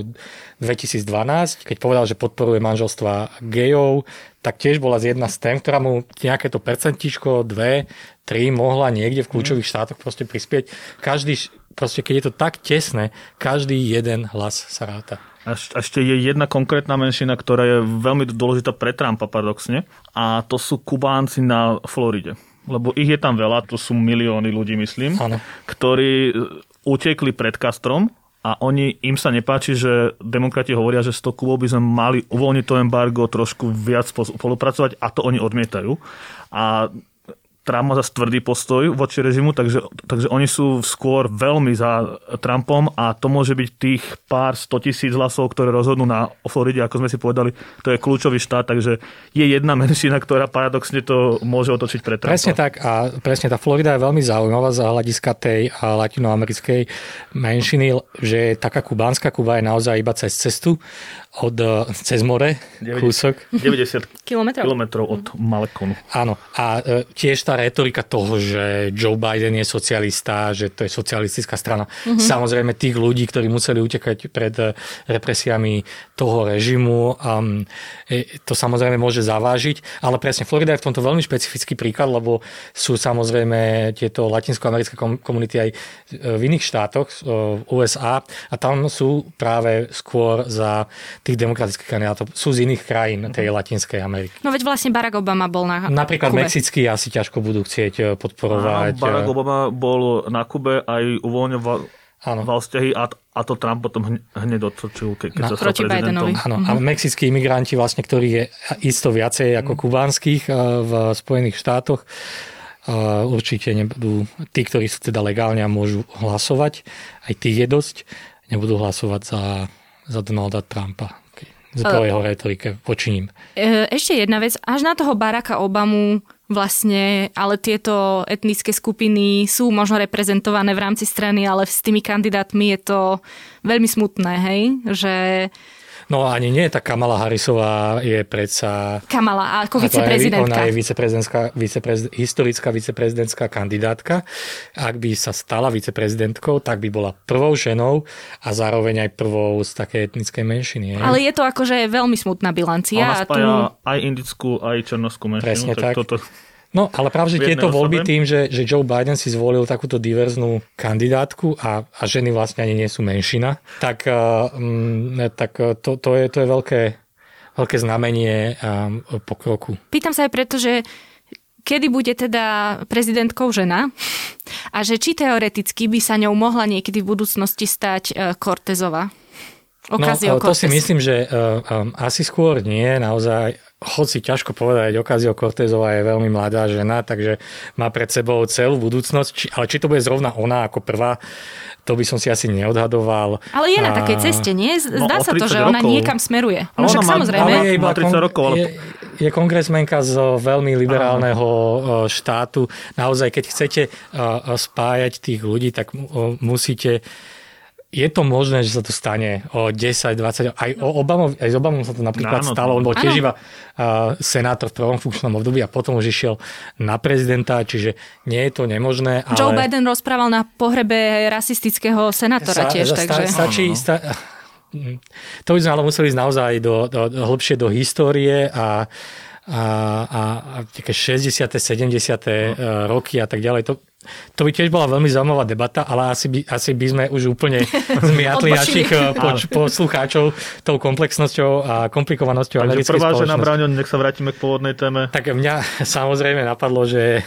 2012, keď povedal, že podporuje manželstva gejov, tak tiež bola z jedna z tém, ktorá mu nejaké to percentičko, dve, tri mohla niekde v kľúčových štátoch proste prispieť. Každý proste keď je to tak tesné, každý jeden hlas sa ráta. A ešte je jedna konkrétna menšina, ktorá je veľmi dôležitá pre Trumpa paradoxne a to sú Kubánci na Floride. Lebo ich je tam veľa, to sú milióny ľudí, myslím, ano. ktorí utekli pred Castrom a oni, im sa nepáči, že demokrati hovoria, že s to Kubou by sme mali uvoľniť to embargo, trošku viac spolupracovať a to oni odmietajú. A Trump má zase tvrdý postoj voči režimu, takže, takže oni sú skôr veľmi za Trumpom a to môže byť tých pár sto tisíc hlasov, ktoré rozhodnú na Floride, ako sme si povedali, to je kľúčový štát, takže je jedna menšina, ktorá paradoxne to môže otočiť pre Trumpa. Presne tak a presne tá Florida je veľmi zaujímavá za hľadiska tej latinoamerickej menšiny, že taká kubánska Kuba je naozaj iba cez cestu od, eh, cez more, 90, kúsok. 90 kilometrov. kilometrov od Malekonu. Áno, a e, tiež tá retorika toho, že Joe Biden je socialista, že to je socialistická strana. Mm-hmm. Samozrejme tých ľudí, ktorí museli utekať pred eh, represiami toho režimu, um, to samozrejme môže zavážiť, ale presne Florida je v tomto veľmi špecifický príklad, lebo sú samozrejme tieto latinskoamerické komunity aj v iných štátoch, v USA a tam sú práve skôr za tých demokratických kandidátov, sú z iných krajín tej Latinskej Ameriky. No veď vlastne Barack Obama bol na Napríklad Kube. mexickí asi ťažko budú chcieť eh, podporovať. Áno, Barack eh, Obama bol na Kube aj uvoľňoval Áno. vzťahy a, a to Trump potom hne- hneď otočil, ke- keď Na- sa stal proti prezidentom. Bidenovi. Áno, a mexickí imigranti, vlastne, ktorých je isto viacej ako kubánskych eh, v Spojených štátoch, určite nebudú, tí, ktorí sú teda legálne a môžu hlasovať, aj tých je dosť, nebudú hlasovať za, za Donalda Trumpa. Po jeho retorike voči ním. E, Ešte jedna vec, až na toho Baracka Obamu vlastne, ale tieto etnické skupiny sú možno reprezentované v rámci strany, ale s tými kandidátmi je to veľmi smutné, hej? Že No ani nie, tá Kamala Harrisová je predsa... Kamala, ako viceprezidentka. Ona je viceprezidentská, viceprez, historická viceprezidentská kandidátka. Ak by sa stala viceprezidentkou, tak by bola prvou ženou a zároveň aj prvou z také etnickej menšiny. hej? Ale je to akože veľmi smutná Ona bilancia. A tu... spája aj indickú, aj černoskú menšinu. Presne tak. Toto, No, ale práve, že tieto voľby osobe? tým, že, že Joe Biden si zvolil takúto diverznú kandidátku a, a ženy vlastne ani nie sú menšina, tak, uh, mm, tak uh, to, to, je, to je veľké, veľké znamenie um, pokroku. Pýtam sa aj preto, že kedy bude teda prezidentkou žena a že či teoreticky by sa ňou mohla niekedy v budúcnosti stať e, Ocasio no, to si myslím, že uh, um, asi skôr nie, naozaj, hoci ťažko povedať, Ocasio Cortezová je veľmi mladá žena, takže má pred sebou celú budúcnosť, či, ale či to bude zrovna ona ako prvá, to by som si asi neodhadoval. Ale je na A- takej ceste, nie? No, Zdá o sa to, 30 že ona rokov. niekam smeruje. No však ona má- samozrejme. ale je iba Má 30 rokov, ale je, je kongresmenka z veľmi liberálneho e, štátu. Naozaj, keď chcete e, e, spájať tých ľudí, tak mu- musíte je to možné, že sa to stane o 10, 20, aj o Obamom, aj s Obamom sa to napríklad Áno, stalo, on bol tiež áno. iba uh, senátor v prvom funkčnom období a potom už išiel na prezidenta, čiže nie je to nemožné. Ale... Joe Biden rozprával na pohrebe rasistického senátora tiež, sta- takže... Stačí, no. sta- to by sme ale museli ísť naozaj do, do, do, hlbšie do histórie a, a, a, a také 60. 70. No. roky a tak ďalej. To, to by tiež bola veľmi zaujímavá debata, ale asi by, asi by sme už úplne *laughs* zmiatli našich eh, poč, poslucháčov tou komplexnosťou a komplikovanosťou Takže americkej prvá spoločnosti. Braňo, nech sa vrátime k pôvodnej téme. Tak mňa *laughs* samozrejme napadlo, že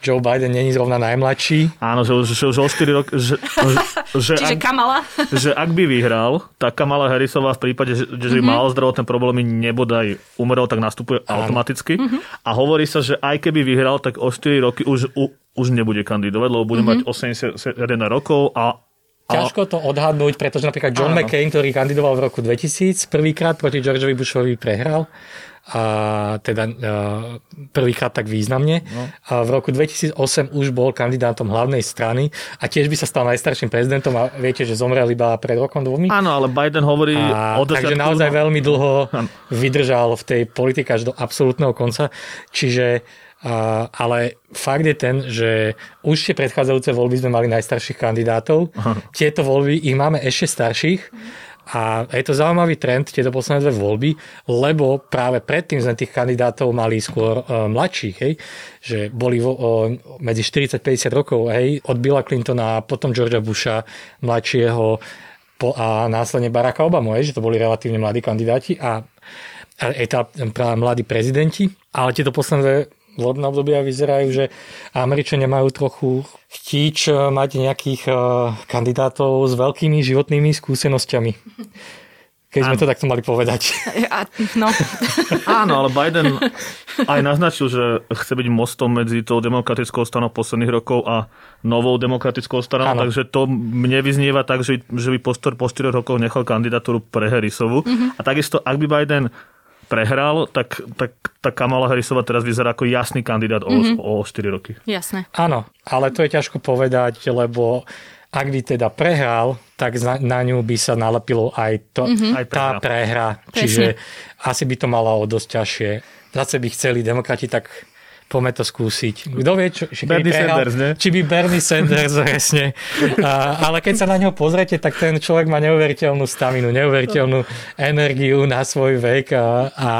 Joe Biden není zrovna najmladší. Áno, že, už- že už o 4 roky... Že, že, Čiže ak, Kamala? že ak by vyhral, tak Kamala Harrisová v prípade, že, že mm-hmm. mal zdravotné problémy, nebodaj umrel, tak nastupuje Áno. automaticky. Mm-hmm. A hovorí sa, že aj keby vyhral, tak o 4 roky už, u, už nebude kandidovať, lebo bude mm-hmm. mať 81 rokov a a- Ťažko to odhadnúť, pretože napríklad John Áno. McCain, ktorý kandidoval v roku 2000, prvýkrát proti Georgeovi Bushovi prehral. A teda uh, prvýkrát tak významne. No. A v roku 2008 už bol kandidátom hlavnej strany a tiež by sa stal najstarším prezidentom a viete, že zomrel iba pred rokom dvomi. Áno, ale Biden hovorí A, od takže naozaj veľmi dlho vydržal v tej politike až do absolútneho konca. Čiže a, ale fakt je ten, že už tie predchádzajúce voľby sme mali najstarších kandidátov. Aha. Tieto voľby ich máme ešte starších. A je to zaujímavý trend, tieto posledné dve voľby, lebo práve predtým sme tých kandidátov mali skôr uh, mladších, hej? že boli vo, uh, medzi 40-50 rokov, hej? od Billa Clintona a potom Georgia Busha mladšieho po, a následne Baracka Obama, hej? že to boli relatívne mladí kandidáti a, a je tá práve mladí prezidenti, ale tieto posledné volebné obdobia vyzerajú, že Američania majú trochu chtíč eh, mať nejakých eh, kandidátov s veľkými životnými skúsenosťami. Keď sme to takto mali povedať. *laughs* A, no. *laughs* Áno, ale Biden aj naznačil, že chce byť mostom medzi tou demokratickou stranou posledných rokov a novou demokratickou stranou, Áno. takže to mne vyznieva tak, že, že by po, stor- po 4 rokoch nechal kandidatúru pre Harrisovu. Mm-hmm. A takisto, ak by Biden prehral, tak, tak, tak Kamala Harrisova teraz vyzerá ako jasný kandidát mm-hmm. o, o 4 roky. Jasné. Áno, ale to je ťažko povedať, lebo ak by teda prehral, tak na, na ňu by sa nalepilo aj, to, mm-hmm. Aj tá prehra. prehra. Čiže asi by to malo o dosť ťažšie. Zase by chceli demokrati tak poďme to skúsiť. Kto vie, čo, či, Bernie prehral, Sanders, ne? či by Bernie Sanders, *laughs* presne. A, ale keď sa na neho pozriete, tak ten človek má neuveriteľnú staminu, neuveriteľnú energiu na svoj vek a, a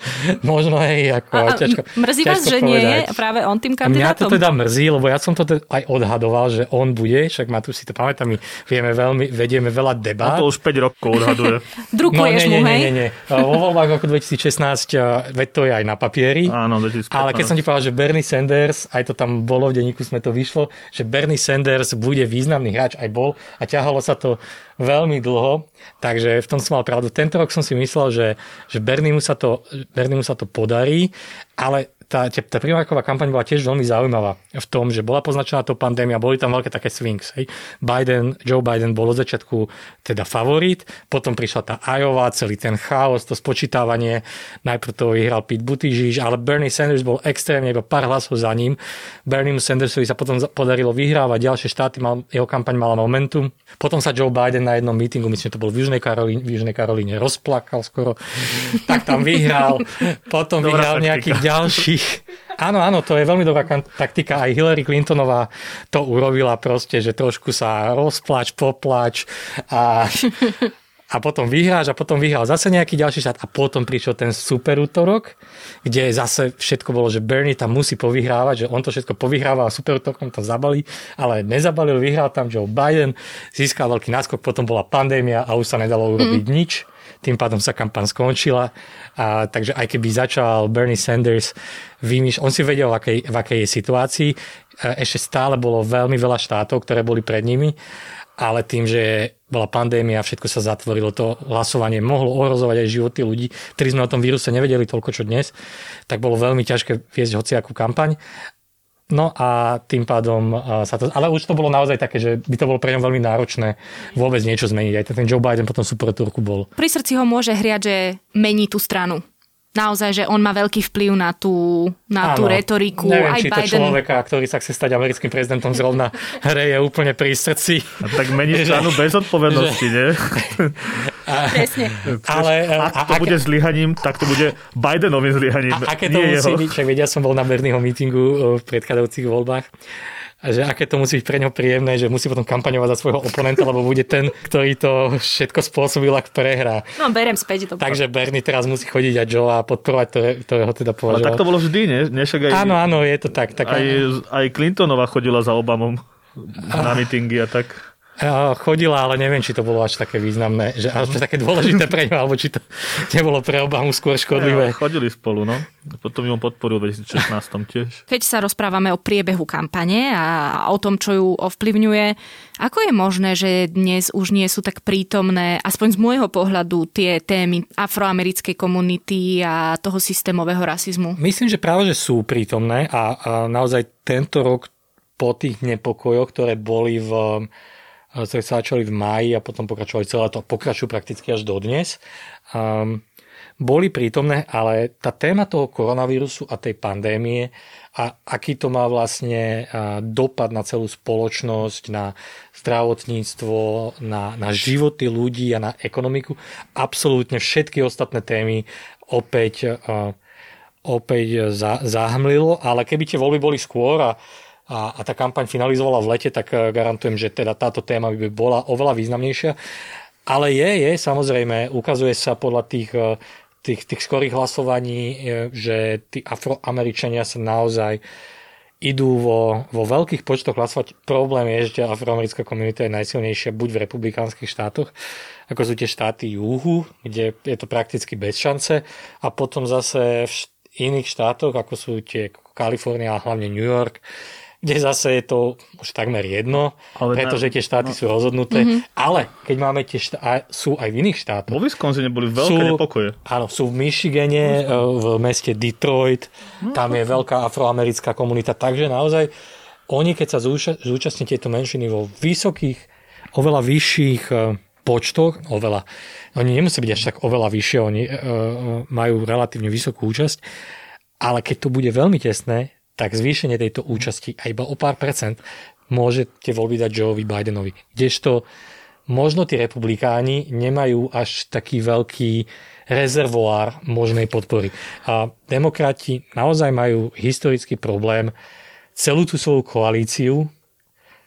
*laughs* možno hej, ako A, a ťažko, mrzí vás, ťažko že nie povedať. je práve on tým Mňa to kandidátom? teda mrzí, lebo ja som to teda aj odhadoval, že on bude, však ma tu si to pamätám, my vieme veľmi, vedieme veľa A debát. to už 5 rokov odhaduje. *laughs* Drukuješ no, nie, mu, nie, hej? nie, nie, nie. Vo voľbách roku 2016, eh, veď to je aj na papieri. Áno, 2015. Ale keď som ti povedal, že Bernie Sanders, aj to tam bolo v denníku, sme to vyšlo, že Bernie Sanders bude významný hráč, aj bol a ťahalo sa to veľmi dlho, takže v tom som mal pravdu. Tento rok som si myslel, že, že Berniemu sa to, Berniemu sa to podarí, ale tá, tá primárková kampaň bola tiež veľmi zaujímavá v tom, že bola poznačená to pandémia, boli tam veľké také swings. Hej. Biden, Joe Biden bol od začiatku teda favorit, potom prišla tá Iowa, celý ten chaos, to spočítavanie, najprv to vyhral Pete Buttigieg, ale Bernie Sanders bol extrémne iba pár hlasov za ním. Bernie Sandersovi sa potom podarilo vyhrávať, ďalšie štáty, mal, jeho kampaň mala momentum. Potom sa Joe Biden na jednom mítingu, myslím, že to bol v Južnej Karolíne, v Južnej Karolíne rozplakal skoro, tak tam vyhral, *laughs* potom Dobrá vyhral taktika. nejakých ďalších. Áno, áno, to je veľmi dobrá taktika. Aj Hillary Clintonová to urobila proste, že trošku sa rozplač, poplač a, a potom vyhráš a potom vyhral zase nejaký ďalší štát a potom prišiel ten super útorok, kde zase všetko bolo, že Bernie tam musí povyhrávať, že on to všetko povyhráva a super útorkom to zabalí, ale nezabalil, vyhral tam Joe Biden, získal veľký náskok, potom bola pandémia a už sa nedalo urobiť mm. nič tým pádom sa kampaň skončila. A, takže aj keby začal Bernie Sanders vymýšľať, on si vedel, v akej, v akej je situácii. E, Ešte stále bolo veľmi veľa štátov, ktoré boli pred nimi, ale tým, že bola pandémia, všetko sa zatvorilo, to hlasovanie mohlo ohrozovať aj životy ľudí, ktorí sme o tom víruse nevedeli toľko, čo dnes, tak bolo veľmi ťažké viesť hociakú kampaň. No a tým pádom sa to... Ale už to bolo naozaj také, že by to bolo pre ňom veľmi náročné vôbec niečo zmeniť. Aj ten Joe Biden potom super turku bol. Pri srdci ho môže hriať, že mení tú stranu. Naozaj, že on má veľký vplyv na tú, na tú retoriku. Neviem, aj či to Biden. človeka, ktorý sa chce stať americkým prezidentom zrovna hreje úplne pri srdci. A tak mení stranu bez odpovednosti, nie? Presne. Ale Ak to a, bude zlyhaním, tak to bude Bidenovým zlyhaním. a, aké to nie musí jeho. byť, však vedia, som bol na Bernieho mítingu e, v predchádzajúcich voľbách, a že aké to musí byť pre neho príjemné, že musí potom kampaňovať za svojho oponenta, lebo bude ten, ktorý to všetko spôsobil, ak prehrá. No, berem späť to. Takže Bernie teraz musí chodiť a Joe a podporovať, ktoré, ktorého teda Ale považoval. tak to bolo vždy, nie? nie však aj, Áno, áno, je to tak. tak aj, aj Clintonová chodila za Obamom na mítingy a tak. Chodila, ale neviem, či to bolo až také významné, že až také dôležité pre ňu, alebo či to nebolo pre Obamu skôr škodlivé. Ja, chodili spolu, no. Potom ju podporil v 2016 tiež. Keď sa rozprávame o priebehu kampane a o tom, čo ju ovplyvňuje, ako je možné, že dnes už nie sú tak prítomné, aspoň z môjho pohľadu, tie témy afroamerickej komunity a toho systémového rasizmu? Myslím, že práve, že sú prítomné a, a naozaj tento rok po tých nepokojoch, ktoré boli v ktoré sa začali v máji a potom pokračovali celé to, pokračujú prakticky až dodnes. Um, boli prítomné, ale tá téma toho koronavírusu a tej pandémie a aký to má vlastne a, dopad na celú spoločnosť, na zdravotníctvo, na, na životy ľudí a na ekonomiku, absolútne všetky ostatné témy opäť, a, opäť za, zahmlilo, ale keby tie voľby boli skôr a a, a tá kampaň finalizovala v lete, tak eh, garantujem, že teda táto téma by bola oveľa významnejšia. Ale je, je, samozrejme, ukazuje sa podľa tých, eh, tých, tých skorých hlasovaní, eh, že tí afroameričania sa naozaj idú vo, vo veľkých počtoch hlasovať. Problém je, že afroamerická komunita je najsilnejšia buď v republikánskych štátoch, ako sú tie štáty juhu, kde je to prakticky bez šance, a potom zase v iných štátoch, ako sú tie Kalifornia a hlavne New York, kde zase je to už takmer jedno, Ale pretože na- tie štáty no. sú rozhodnuté. Mm-hmm. Ale keď máme tie štáty, sú aj v iných štátoch. Vo Wisconsine boli veľké Sú- nepokoje. Áno, sú v Michigane, eh, v meste Detroit, tam je veľká afroamerická komunita, takže naozaj oni, keď sa zúča- zúčastní tieto menšiny vo vysokých, oveľa vyšších eh, počtoch, oveľa, oni nemusí byť až tak oveľa vyššie, oni uh, majú relatívne vysokú účasť, ale keď to bude veľmi tesné, tak zvýšenie tejto účasti aj iba o pár percent môžete voľby dať Joeovi Bidenovi. Kdežto možno tí republikáni nemajú až taký veľký rezervoár možnej podpory. A demokrati naozaj majú historický problém celú tú svoju koalíciu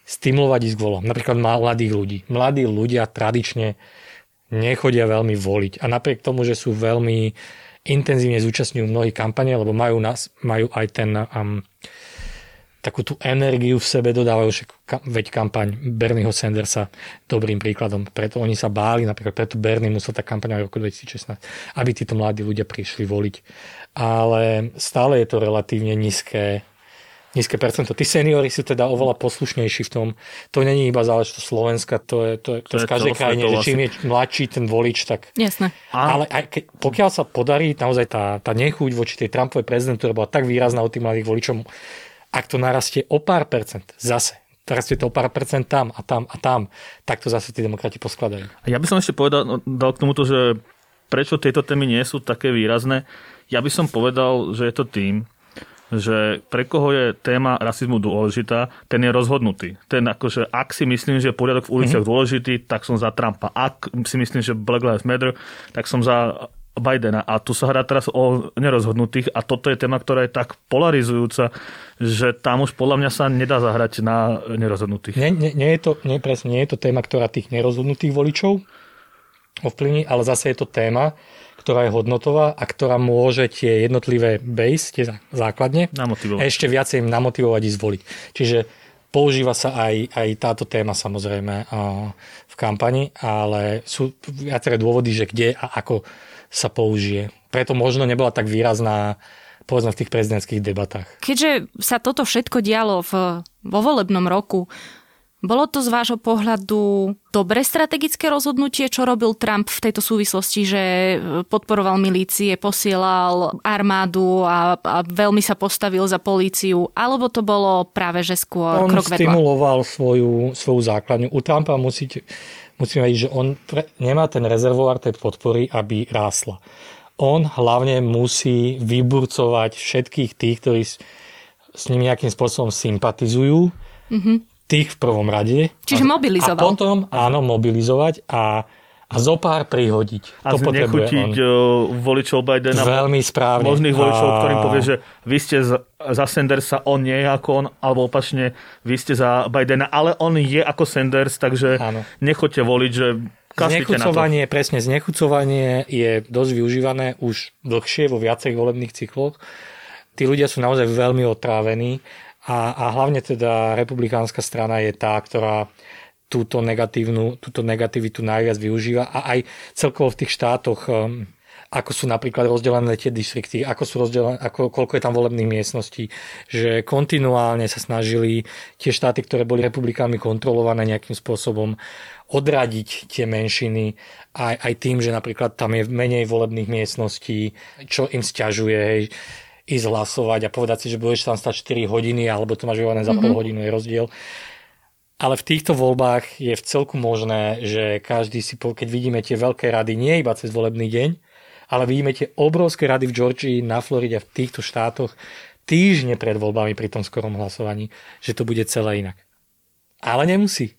stimulovať ísť k volom. Napríklad mladých ľudí. Mladí ľudia tradične nechodia veľmi voliť. A napriek tomu, že sú veľmi intenzívne zúčastňujú mnohých kampane, lebo majú, nás, majú aj ten um, takú tú energiu v sebe dodávajú, že veď kampaň Bernieho Sandersa dobrým príkladom. Preto oni sa báli, napríklad preto Bernie musel tá kampaň v roku 2016, aby títo mladí ľudia prišli voliť. Ale stále je to relatívne nízke nízke percento. Tí seniori sú teda oveľa poslušnejší v tom. To není iba záležitosť Slovenska, to je, to je, to, to je v každej krajine, že čím je mladší ten volič, tak... Jasné. Ale aj keď, pokiaľ sa podarí naozaj tá, tá nechuť voči tej Trumpovej prezidentúre bola tak výrazná od tých mladých voličov, ak to narastie o pár percent, zase, narastie to o pár percent tam a tam a tam, tak to zase tí demokrati poskladajú. Ja by som ešte povedal, no, dal k tomuto, že prečo tieto témy nie sú také výrazné. Ja by som povedal, že je to tým, že pre koho je téma rasizmu dôležitá, ten je rozhodnutý. Ten akože, ak si myslím, že poriadok v uliciach mm-hmm. dôležitý, tak som za Trumpa. Ak si myslím, že Black Lives Matter, tak som za Bidena. A tu sa hrá teraz o nerozhodnutých a toto je téma, ktorá je tak polarizujúca, že tam už podľa mňa sa nedá zahrať na nerozhodnutých. Nie, nie, nie, je, to, nie, presne, nie je to téma, ktorá tých nerozhodnutých voličov ovplyvní, ale zase je to téma, ktorá je hodnotová a ktorá môže tie jednotlivé base, tie základne, namotivovať. ešte viacej im namotivovať ísť zvoliť. Čiže používa sa aj, aj táto téma samozrejme v kampani, ale sú viaceré dôvody, že kde a ako sa použije. Preto možno nebola tak výrazná povedzme v tých prezidentských debatách. Keďže sa toto všetko dialo v, vo volebnom roku, bolo to z vášho pohľadu dobré strategické rozhodnutie, čo robil Trump v tejto súvislosti, že podporoval milície, posielal armádu a, a veľmi sa postavil za políciu, alebo to bolo práve, že skôr on krok vedľa? stimuloval svoju, svoju základňu. U Trumpa musíte, musíme vedieť, že on pre, nemá ten rezervoár tej podpory, aby rásla. On hlavne musí vyburcovať všetkých tých, ktorí s, s ním nejakým spôsobom sympatizujú. Mm-hmm. Tých v prvom rade. Čiže mobilizoval. A potom, áno, mobilizovať a a zo pár prihodiť. A to nechutiť on. voličov Bidena. Veľmi správne. Možných voličov, a... ktorým povie, že vy ste za Sandersa, on nie je ako on, alebo opačne, vy ste za Bidena, ale on je ako Sanders, takže Áno. nechoďte voliť, že Znechucovanie, presne, znechucovanie je dosť využívané už dlhšie vo viacerých volebných cykloch. Tí ľudia sú naozaj veľmi otrávení a, a hlavne teda republikánska strana je tá, ktorá túto, negatívnu, túto negativitu najviac využíva a aj celkovo v tých štátoch um, ako sú napríklad rozdelené tie distrikty, ako sú rozdelené, ako, koľko je tam volebných miestností, že kontinuálne sa snažili tie štáty, ktoré boli republikánmi kontrolované nejakým spôsobom odradiť tie menšiny aj, aj tým, že napríklad tam je menej volebných miestností, čo im stiažuje, hej, ísť hlasovať a povedať si, že budeš tam stať 4 hodiny alebo to máš vyvolené za mm-hmm. pol hodinu je rozdiel. Ale v týchto voľbách je v celku možné, že každý si, keď vidíme tie veľké rady, nie iba cez volebný deň, ale vidíme tie obrovské rady v Georgii, na Floride, v týchto štátoch, týždne pred voľbami pri tom skorom hlasovaní, že to bude celé inak. Ale nemusí.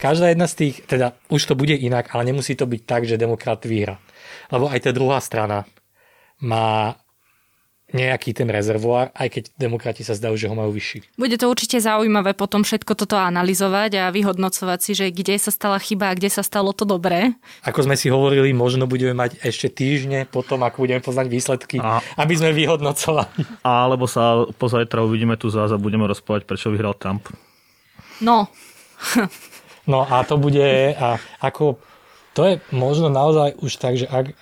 Každá jedna z tých, teda už to bude inak, ale nemusí to byť tak, že demokrat vyhra. Lebo aj tá druhá strana má nejaký ten rezervoár, aj keď demokrati sa zdajú, že ho majú vyšší. Bude to určite zaujímavé potom všetko toto analyzovať a vyhodnocovať si, že kde sa stala chyba a kde sa stalo to dobré. Ako sme si hovorili, možno budeme mať ešte týždne potom, ako budeme poznať výsledky, a... aby sme vyhodnocovali. Alebo sa pozajtra uvidíme tu zás a budeme rozprávať, prečo vyhral Trump. No. no a to bude, a ako, to je možno naozaj už tak, že ak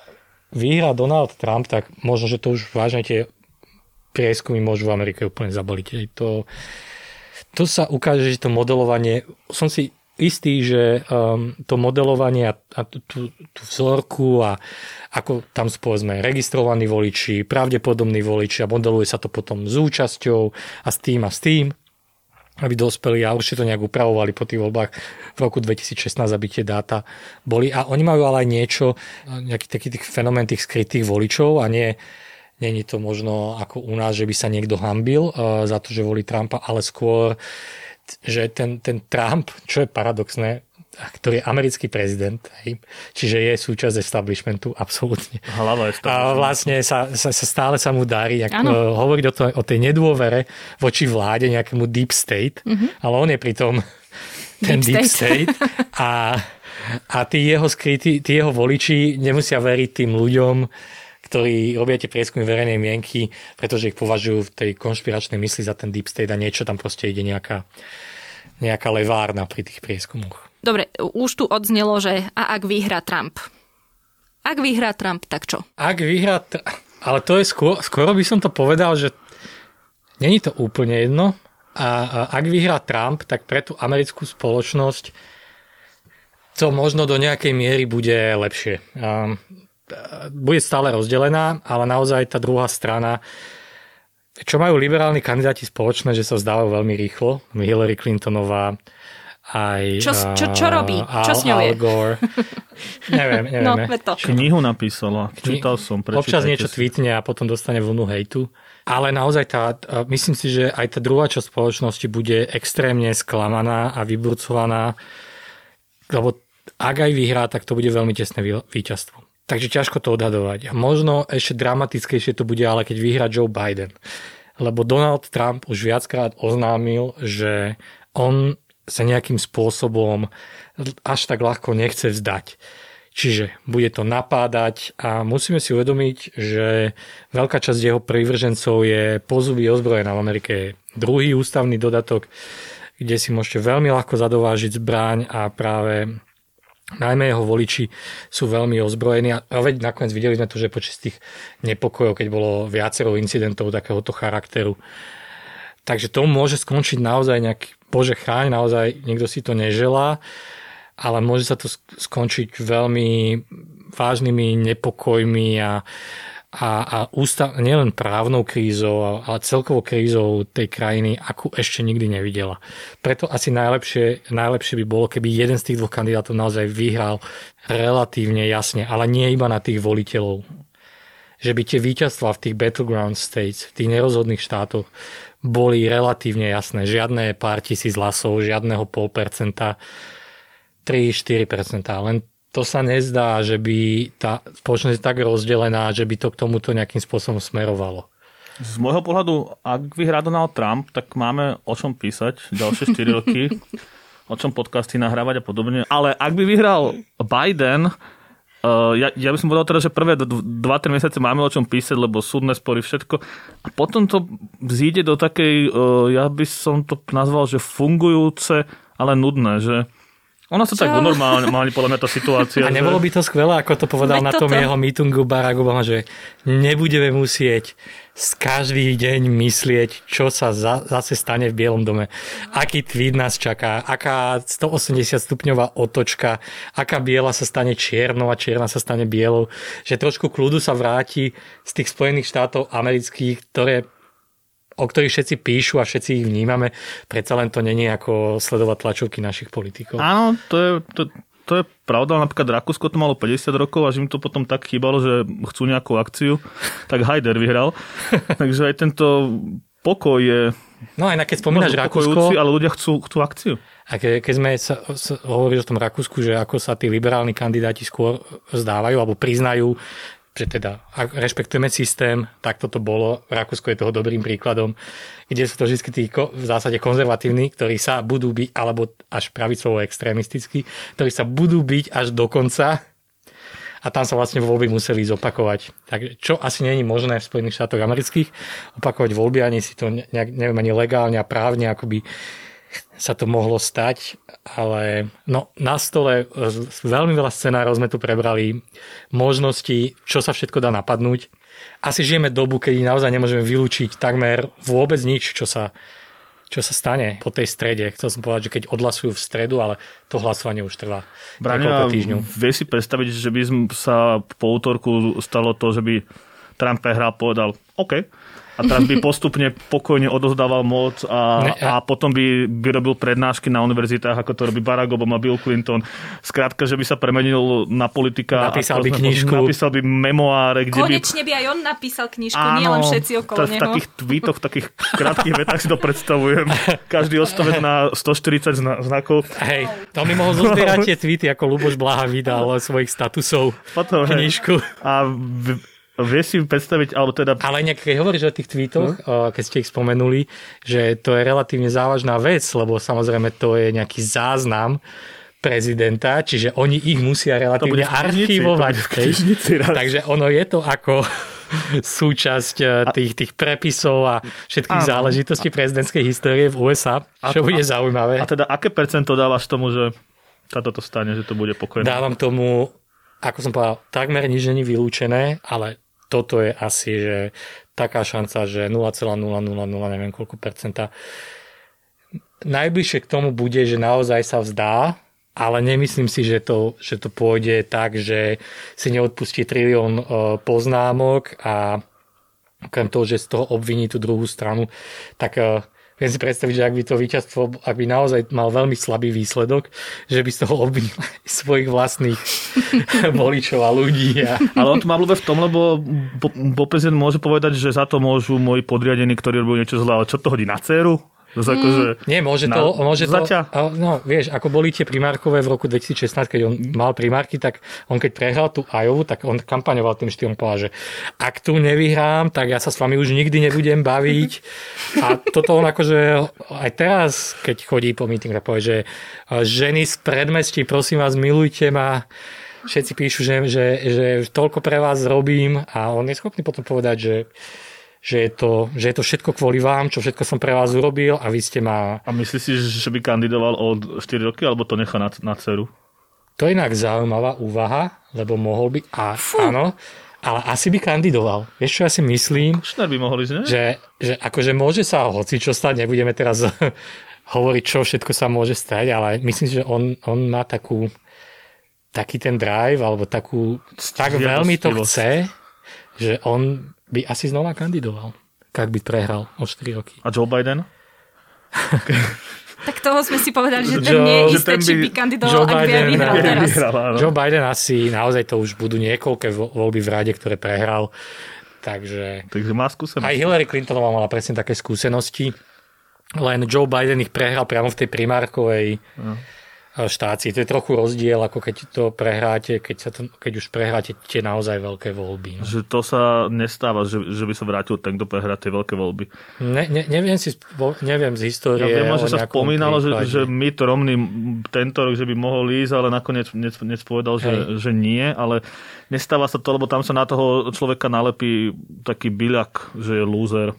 vyhrá Donald Trump, tak možno, že to už vážne tie prieskumy môžu v Amerike úplne zabaliť. To, to sa ukáže, že to modelovanie, som si istý, že um, to modelovanie a, a tú, tú, vzorku a ako tam sú povedzme registrovaní voliči, pravdepodobní voliči a modeluje sa to potom s účasťou a s tým a s tým, aby dospeli a určite to nejak upravovali po tých voľbách v roku 2016, aby tie dáta boli. A oni majú ale aj niečo, nejaký taký tých fenomén tých skrytých voličov a nie Není to možno ako u nás, že by sa niekto hambil uh, za to, že volí Trumpa, ale skôr, že ten, ten Trump, čo je paradoxné, ktorý je americký prezident, hej, čiže je súčasť establishmentu, absolútne. Hlava A vlastne sa, sa, sa stále sa mu darí ako, hovoriť o, to, o tej nedôvere voči vláde, nejakému deep state, mm-hmm. ale on je pritom ten deep, deep state, state a, a tí jeho skrytí, tí jeho voliči nemusia veriť tým ľuďom, ktorí robia tie prieskumy verejnej mienky, pretože ich považujú v tej konšpiračnej mysli za ten deep state a niečo tam proste ide nejaká, nejaká levárna pri tých prieskumoch. Dobre, už tu odznelo, že a ak vyhrá Trump? Ak vyhrá Trump, tak čo? Ak vyhrá... Ale to je skôr, skoro by som to povedal, že není to úplne jedno. A, a ak vyhrá Trump, tak pre tú americkú spoločnosť to možno do nejakej miery bude lepšie. A, bude stále rozdelená, ale naozaj tá druhá strana čo majú liberálni kandidáti spoločné, že sa vzdávajú veľmi rýchlo. Hillary Clintonová, aj... Čo, čo, čo robí? Al, čo s ňou je? Gore. neviem, *laughs* neviem. No, to. Knihu napísala, čítal som, Občas niečo si. tweetne a potom dostane vlnu hejtu. Ale naozaj tá, myslím si, že aj tá druhá časť spoločnosti bude extrémne sklamaná a vyburcovaná, lebo ak aj vyhrá, tak to bude veľmi tesné víťazstvo. Takže ťažko to odhadovať. Možno ešte dramatickejšie to bude, ale keď vyhrá Joe Biden. Lebo Donald Trump už viackrát oznámil, že on sa nejakým spôsobom až tak ľahko nechce vzdať. Čiže bude to napádať a musíme si uvedomiť, že veľká časť jeho privržencov je pozuby ozbrojená. V Amerike druhý ústavný dodatok, kde si môžete veľmi ľahko zadovážiť zbraň a práve najmä jeho voliči sú veľmi ozbrojení a veď nakoniec videli sme to, že počas tých nepokojov, keď bolo viacero incidentov takéhoto charakteru, Takže to môže skončiť naozaj nejaký, bože chráň, naozaj niekto si to neželá, ale môže sa to skončiť veľmi vážnymi nepokojmi a, a, a ústav, nielen právnou krízou, ale celkovou krízou tej krajiny, akú ešte nikdy nevidela. Preto asi najlepšie, najlepšie by bolo, keby jeden z tých dvoch kandidátov naozaj vyhral relatívne jasne, ale nie iba na tých voliteľov. Že by tie víťazstva v tých battleground states, v tých nerozhodných štátoch boli relatívne jasné. Žiadne pár tisíc hlasov, žiadneho pol percenta, 3-4%. Len to sa nezdá, že by tá spoločnosť je tak rozdelená, že by to k tomuto nejakým spôsobom smerovalo. Z môjho pohľadu, ak vyhrá Donald Trump, tak máme o čom písať ďalšie 4 roky, o čom podcasty nahrávať a podobne. Ale ak by vyhral Biden, Uh, ja, ja by som povedal teda, že prvé 2-3 mesiace máme o čom písať, lebo súdne spory, všetko. A potom to zíde do takej, uh, ja by som to nazval, že fungujúce, ale nudné, že ono sa Čo? tak normálne, normálne podľa mňa tá situácia. A nebolo by to skvelé, ako to povedal Veď na tom toto. jeho meetingu Barack Obama, že nebudeme musieť z každý deň myslieť, čo sa za, zase stane v Bielom dome. Aký tweet nás čaká, aká 180 stupňová otočka, aká biela sa stane čiernou a čierna sa stane bielou. Že trošku kľudu sa vráti z tých Spojených štátov amerických, ktoré o ktorých všetci píšu a všetci ich vnímame, predsa len to není ako sledovať tlačovky našich politikov. Áno, to je, to, to je pravda, napríklad Rakúsko to malo 50 rokov a že im to potom tak chýbalo, že chcú nejakú akciu, tak Haider vyhral. *laughs* Takže aj tento pokoj je No aj na keď spomínaš Rakúsko... ale ľudia chcú, chcú akciu. A ke, keď sme sa, sa hovorili o tom Rakúsku, že ako sa tí liberálni kandidáti skôr zdávajú alebo priznajú že teda ak rešpektujeme systém, tak toto bolo. Rakúsko je toho dobrým príkladom, kde sú to vždy tí v zásade konzervatívni, ktorí sa budú byť, alebo až pravicovo extrémistickí, ktorí sa budú byť až do konca a tam sa vlastne voľby museli zopakovať. Tak čo asi není možné v Spojených štátoch amerických, opakovať voľby, ani si to nejak, neviem, ani legálne a právne akoby sa to mohlo stať, ale no, na stole veľmi veľa scenárov sme tu prebrali, možnosti, čo sa všetko dá napadnúť. Asi žijeme dobu, keď naozaj nemôžeme vylúčiť takmer vôbec nič, čo sa, čo sa stane po tej strede. Chcel som povedať, že keď odhlasujú v stredu, ale to hlasovanie už trvá Braňa, týždňov. Vie si predstaviť, že by sa po útorku stalo to, že by Trump prehral, povedal OK, a teraz by postupne pokojne odozdával moc a, ne, a... a potom by, by robil prednášky na univerzitách, ako to robí Barack Obama, Bill Clinton. Skrátka, že by sa premenil na politika. Napísal by knižku. Napísal by memoáre. Kde Konečne by... by aj on napísal knižku, nie len všetci okolo neho. V takých tweetoch, v takých krátkých vetách si to predstavujem. Každý odstavec na 140 znakov. Hej, to mi mohol zozbierať tie *laughs* tweety, ako Luboš Blaha vydal svojich statusov Potom, knižku. Hej. A v, Vieš si predstaviť, alebo teda... Ale nejak, keď hovoríš o tých tweetoch, no? keď ste ich spomenuli, že to je relatívne závažná vec, lebo samozrejme to je nejaký záznam prezidenta, čiže oni ich musia relatívne archivovať. Takže ono je to ako *laughs* súčasť e, tých, tých prepisov a všetkých áno. záležitostí prezidentskej histórie v USA, čo a, bude zaujímavé. A teda aké percento dávaš tomu, že sa toto stane, že to bude pokojné? Dávam tomu, ako som povedal, takmer nič není vylúčené, ale toto je asi že taká šanca, že 0,0000 neviem koľko percenta. Najbližšie k tomu bude, že naozaj sa vzdá, ale nemyslím si, že to, že to pôjde tak, že si neodpustí trilión e, poznámok a okrem toho, že z toho obviní tú druhú stranu, tak e, Viem si predstaviť, že ak by to víťazstvo, ak by naozaj mal veľmi slabý výsledok, že by z toho obvinil svojich vlastných *laughs* voličov a ľudí. A... Ale on to má v tom, lebo po prezident môže povedať, že za to môžu moji podriadení, ktorí robili niečo zlé, ale čo to hodí na dceru? To mm. akože Nie, môže to, môže to, no vieš, ako boli tie primárkové v roku 2016, keď on mal primárky, tak on keď prehral tú Iowa, tak on kampaňoval tým štýlom povedal, že ak tu nevyhrám, tak ja sa s vami už nikdy nebudem baviť. A toto on akože aj teraz, keď chodí po meeting, tak povie, že ženy z predmestí, prosím vás, milujte ma všetci píšu, že, že, že toľko pre vás robím a on je schopný potom povedať, že že je, to, že je to všetko kvôli vám, čo všetko som pre vás urobil a vy ste ma... A myslíš si, že by kandidoval od 4 roky, alebo to nechá na, na dceru? To je inak zaujímavá úvaha, lebo mohol by... A, áno, ale asi by kandidoval. Vieš, čo ja si myslím? Košner by mohol ísť, ne? Že, že akože môže sa hoci čo stať, nebudeme teraz *laughs* hovoriť, čo všetko sa môže stať, ale myslím si, že on, on má takú taký ten drive, alebo takú, tak veľmi to chce, že on by asi znova kandidoval, ak by prehral o 4 roky. A Joe Biden? tak toho sme si povedali, že ten nie je isté, či by kandidoval, Joe ak by vyhral teraz. Vyhral, Joe Biden asi, naozaj to už budú niekoľké voľby v rade, ktoré prehral. Takže, Takže má skúsenosti. Aj Hillary Clintonová mala presne také skúsenosti. Len Joe Biden ich prehral priamo v tej primárkovej no štácii. To je trochu rozdiel, ako keď to prehráte, keď, sa to, keď už prehráte tie naozaj veľké voľby. No. Že to sa nestáva, že, že by sa vrátil ten, kto prehrá tie veľké voľby. Ne, ne, neviem, si, neviem z histórie. Ja viem, že sa spomínalo, že, že Mitt Romney tento rok, že by mohol ísť, ale nakoniec nec, povedal, že, že nie, ale nestáva sa to, lebo tam sa na toho človeka nalepí taký byľak, že je loser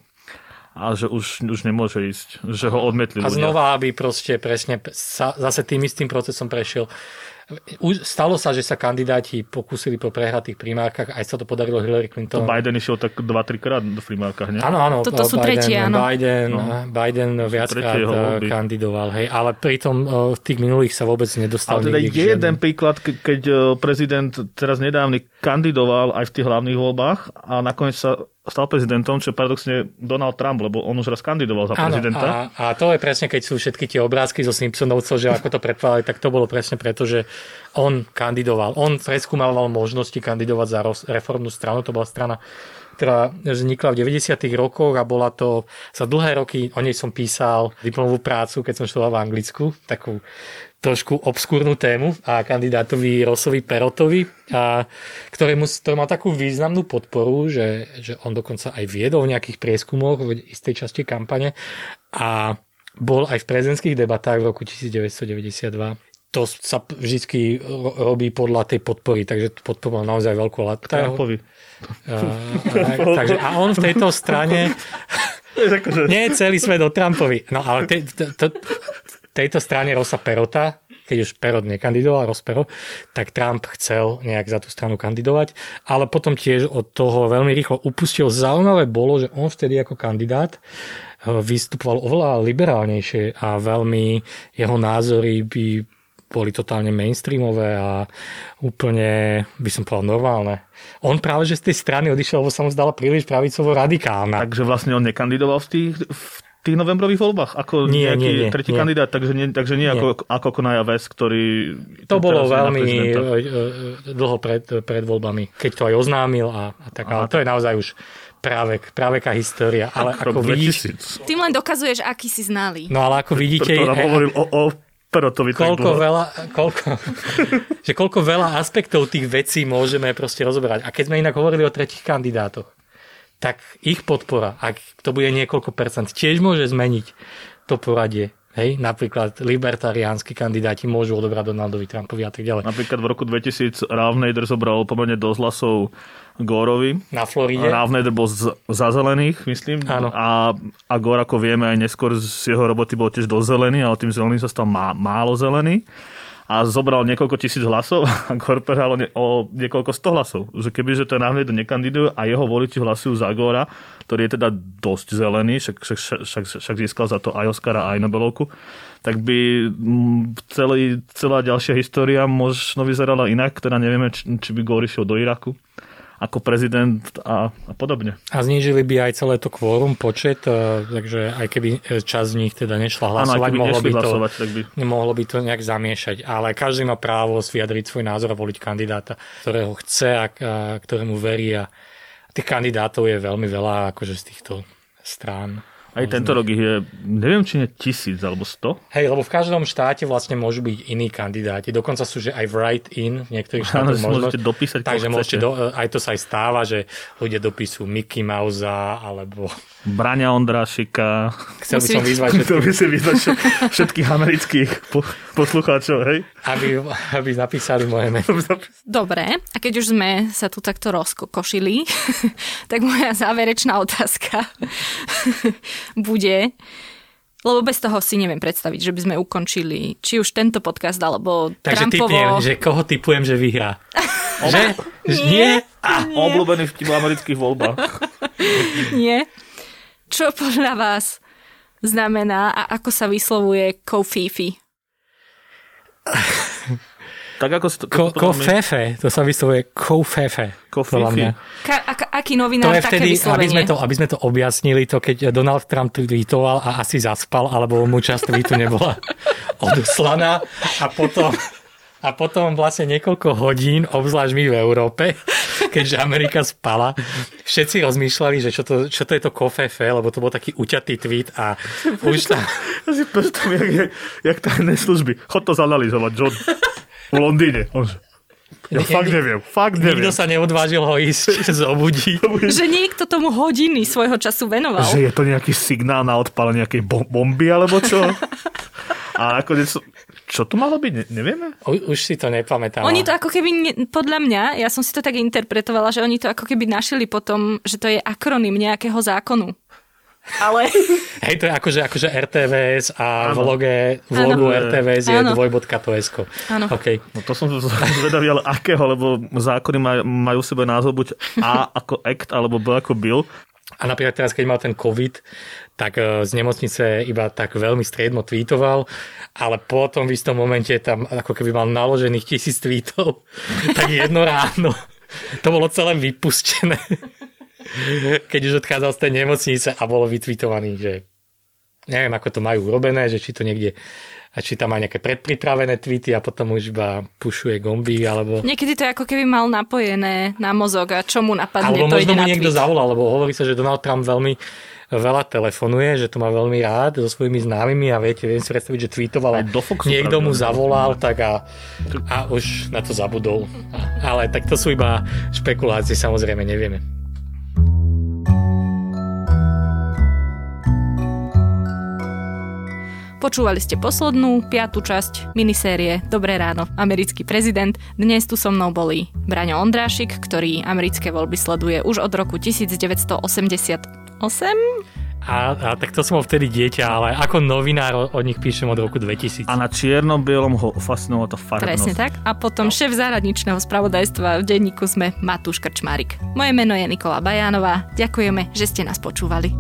a že už, už nemôže ísť, že ho odmietli A znova, aby proste presne sa, zase tým istým procesom prešiel. Stalo sa, že sa kandidáti pokúsili po prehratých primárkach, aj sa to podarilo Hillary Clinton. To Biden išiel tak 2-3 krát do primárkach, nie? Áno, áno. Toto sú Biden, tretie, áno. Biden, no. Biden viackrát eh, kandidoval, hej, ale pritom eh, v tých minulých sa vôbec nedostal. Ale teda je jeden príklad, keď eh, prezident teraz nedávny kandidoval aj v tých hlavných voľbách a nakoniec sa stal prezidentom, čo paradoxne Donald Trump, lebo on už raz kandidoval za prezidenta. a, a to je presne, keď sú všetky tie obrázky zo Simpsonovcov, že ako to predpávali, tak to bolo presne preto, že on kandidoval. On preskúmal možnosti kandidovať za reformnú stranu, to bola strana ktorá vznikla v 90. rokoch a bola to za dlhé roky, o nej som písal diplomovú prácu, keď som študoval v Anglicku, takú trošku obskúrnu tému a kandidátovi Rosovi Perotovi, a, ktorému, ktorý mal takú významnú podporu, že, že on dokonca aj viedol v nejakých prieskumoch v istej časti kampane a bol aj v prezidentských debatách v roku 1992 to sa vždy robí podľa tej podpory, takže podpora má naozaj veľkú latku. Trumpovi. takže a on v tejto strane nie je celý svet o Trumpovi. No ale te, te, te, tejto strane Rosa Perota, keď už Perot nekandidoval, Ross Perot, tak Trump chcel nejak za tú stranu kandidovať, ale potom tiež od toho veľmi rýchlo upustil. Zaujímavé bolo, že on vtedy ako kandidát eh, vystupoval oveľa liberálnejšie a veľmi jeho názory by boli totálne mainstreamové a úplne, by som povedal, normálne. On práve, že z tej strany odišiel, lebo sa mu zdala príliš pravicovo radikálna. Takže vlastne on nekandidoval v tých, v tých novembrových voľbách ako Nie, nejaký nie, nie, tretí nie. kandidát, takže nie, takže nie, Nie. Ako, ako Konaja Ves, ktorý... To bolo veľmi e, e, dlho pred, pred voľbami, keď to aj oznámil a, a tak, ale to je naozaj už právek, práveká história. Ale Rok ako vidíš, 2000. Tým len dokazuješ, aký si znalý. no ale ako vidíte, To nám e, hovoril o, o Perotovi koľko veľa, koľko, *laughs* že koľko veľa aspektov tých vecí môžeme proste rozoberať. A keď sme inak hovorili o tretich kandidátoch, tak ich podpora, ak to bude niekoľko percent, tiež môže zmeniť to poradie. Hej, napríklad libertariánsky kandidáti môžu odobrať Donaldovi Trumpovi a tak ďalej. Napríklad v roku 2000 Ralph Nader zobral pomerne dosť hlasov Górovi. Na Floride. Nader bol z, za zelených, myslím. Áno. A, a Gore, ako vieme, aj neskôr z jeho roboty bol tiež dosť zelený, ale tým zeleným sa stal má, málo zelený. A zobral niekoľko tisíc hlasov *laughs* a Gore prehral o, niekoľko sto hlasov. Že kebyže ten Nader nekandiduje a jeho voliči hlasujú za Gora, ktorý je teda dosť zelený, však, však, však, však získal za to aj Oscara, aj Nobelovku, tak by mm, celý, celá ďalšia história možno vyzerala inak, teda nevieme, či, či by Gore išiel do Iraku ako prezident a, a podobne. A znížili by aj celé to kvórum, počet, e, takže aj keby e, časť z nich teda nešla hlasovať, keby mohlo by, to, hlasovať, tak by... mohlo by to nejak zamiešať. Ale každý má právo vyjadriť svoj názor a voliť kandidáta, ktorého chce a, a ktorému verí. A tých kandidátov je veľmi veľa akože z týchto strán. Aj tento rok ich je, neviem, či nie tisíc alebo sto. Hej, lebo v každom štáte vlastne môžu byť iní kandidáti. Dokonca sú, že aj write-in v niektorých štátoch možno. môžete dopísať, Takže môžete, do, aj to sa aj stáva, že ľudia dopisujú Mickey Mouse alebo Braňa Ondrášika. chcel by som vyzvať všetkých, by si vyzvať všet- všetkých amerických po, poslucháčov, hej? aby, aby napísali moje meno. Dobre, a keď už sme sa tu takto rozkokošili, *laughs* tak moja záverečná otázka bude, lebo bez toho si neviem predstaviť, že by sme ukončili či už tento podcast, alebo Takže Trumpovo... typujem, že koho typujem, že vyhrá. že? *laughs* Že Nie? A obľúbený vtip v amerických voľbách. *laughs* Nie. Čo podľa vás znamená a ako sa vyslovuje kofifi? *laughs* Tak ako si to... Ko, kofefe, to sa vyslovuje kofefe. Kofifi. Ka- ak- aký To novinár je také vtedy, aby vyslovenie? sme, to, aby sme to objasnili, to keď Donald Trump tweetoval a asi zaspal, alebo mu časť tweetu nebola *laughs* odoslaná a potom, a potom vlastne niekoľko hodín, obzvlášť my v Európe, *laughs* keďže Amerika spala, všetci rozmýšľali, že čo to, čo to je to kofefe, lebo to bol taký uťatý tweet a *laughs* už tam... Ja si predstavím, jak, jak, jak tajné služby. Chod to zanalizovať, John. V Londýne. Ja fakt neviem, fakt neviem. Nikto sa neodvážil ho ísť *laughs* zobudiť. Že niekto tomu hodiny svojho času venoval. Že je to nejaký signál na odpálenie nejakej bom- bomby, alebo čo? A nakoniec, čo to malo byť? Ne, nevieme? U, už si to nepamätám. Oni to ako keby, ne- podľa mňa, ja som si to tak interpretovala, že oni to ako keby našili potom, že to je akronym nejakého zákonu. Ale *laughs* Hej, to je akože, akože RTVS a v loge, v logu Áno. RTVS je Áno. dvoj.tos. Áno. Okay. No to som *laughs* zvedavý, ale akého, lebo zákony maj, majú v sebe názov buď A ako act, alebo B ako bill. A napríklad teraz, keď mal ten COVID, tak eh, z nemocnice iba tak veľmi striedmo tweetoval, ale potom v istom momente tam ako keby mal naložených tisíc tweetov, *laughs* tak jedno ráno to bolo celé vypustené. Keď už odchádzal z tej nemocnice a bolo vytweetovaný, že neviem, ako to majú urobené, že či to niekde a či tam má nejaké predpripravené tweety a potom už iba pušuje gomby, alebo... niekedy to je ako keby mal napojené na mozog a čo mu napadne, Alebo to možno ide mu na niekto tweet. zavolal, lebo hovorí sa, že Donald Trump veľmi veľa telefonuje, že to má veľmi rád so svojimi známymi a viete, viem si predstaviť, že tweetoval a Aj do Foxu niekto mu zavolal tak a, a už na to zabudol. Ale tak to sú iba špekulácie, samozrejme, nevieme. Počúvali ste poslednú, piatú časť minisérie Dobré ráno, americký prezident. Dnes tu so mnou boli Braňo Ondrášik, ktorý americké voľby sleduje už od roku 1988. A, a tak to som bol vtedy dieťa, ale ako novinár o, o nich píšem od roku 2000. A na čierno-bielom ho fascinovala tá farebnosť. Presne tak. A potom šéf záradničného spravodajstva v denníku sme Matúš Krčmárik. Moje meno je Nikola Bajánová. Ďakujeme, že ste nás počúvali.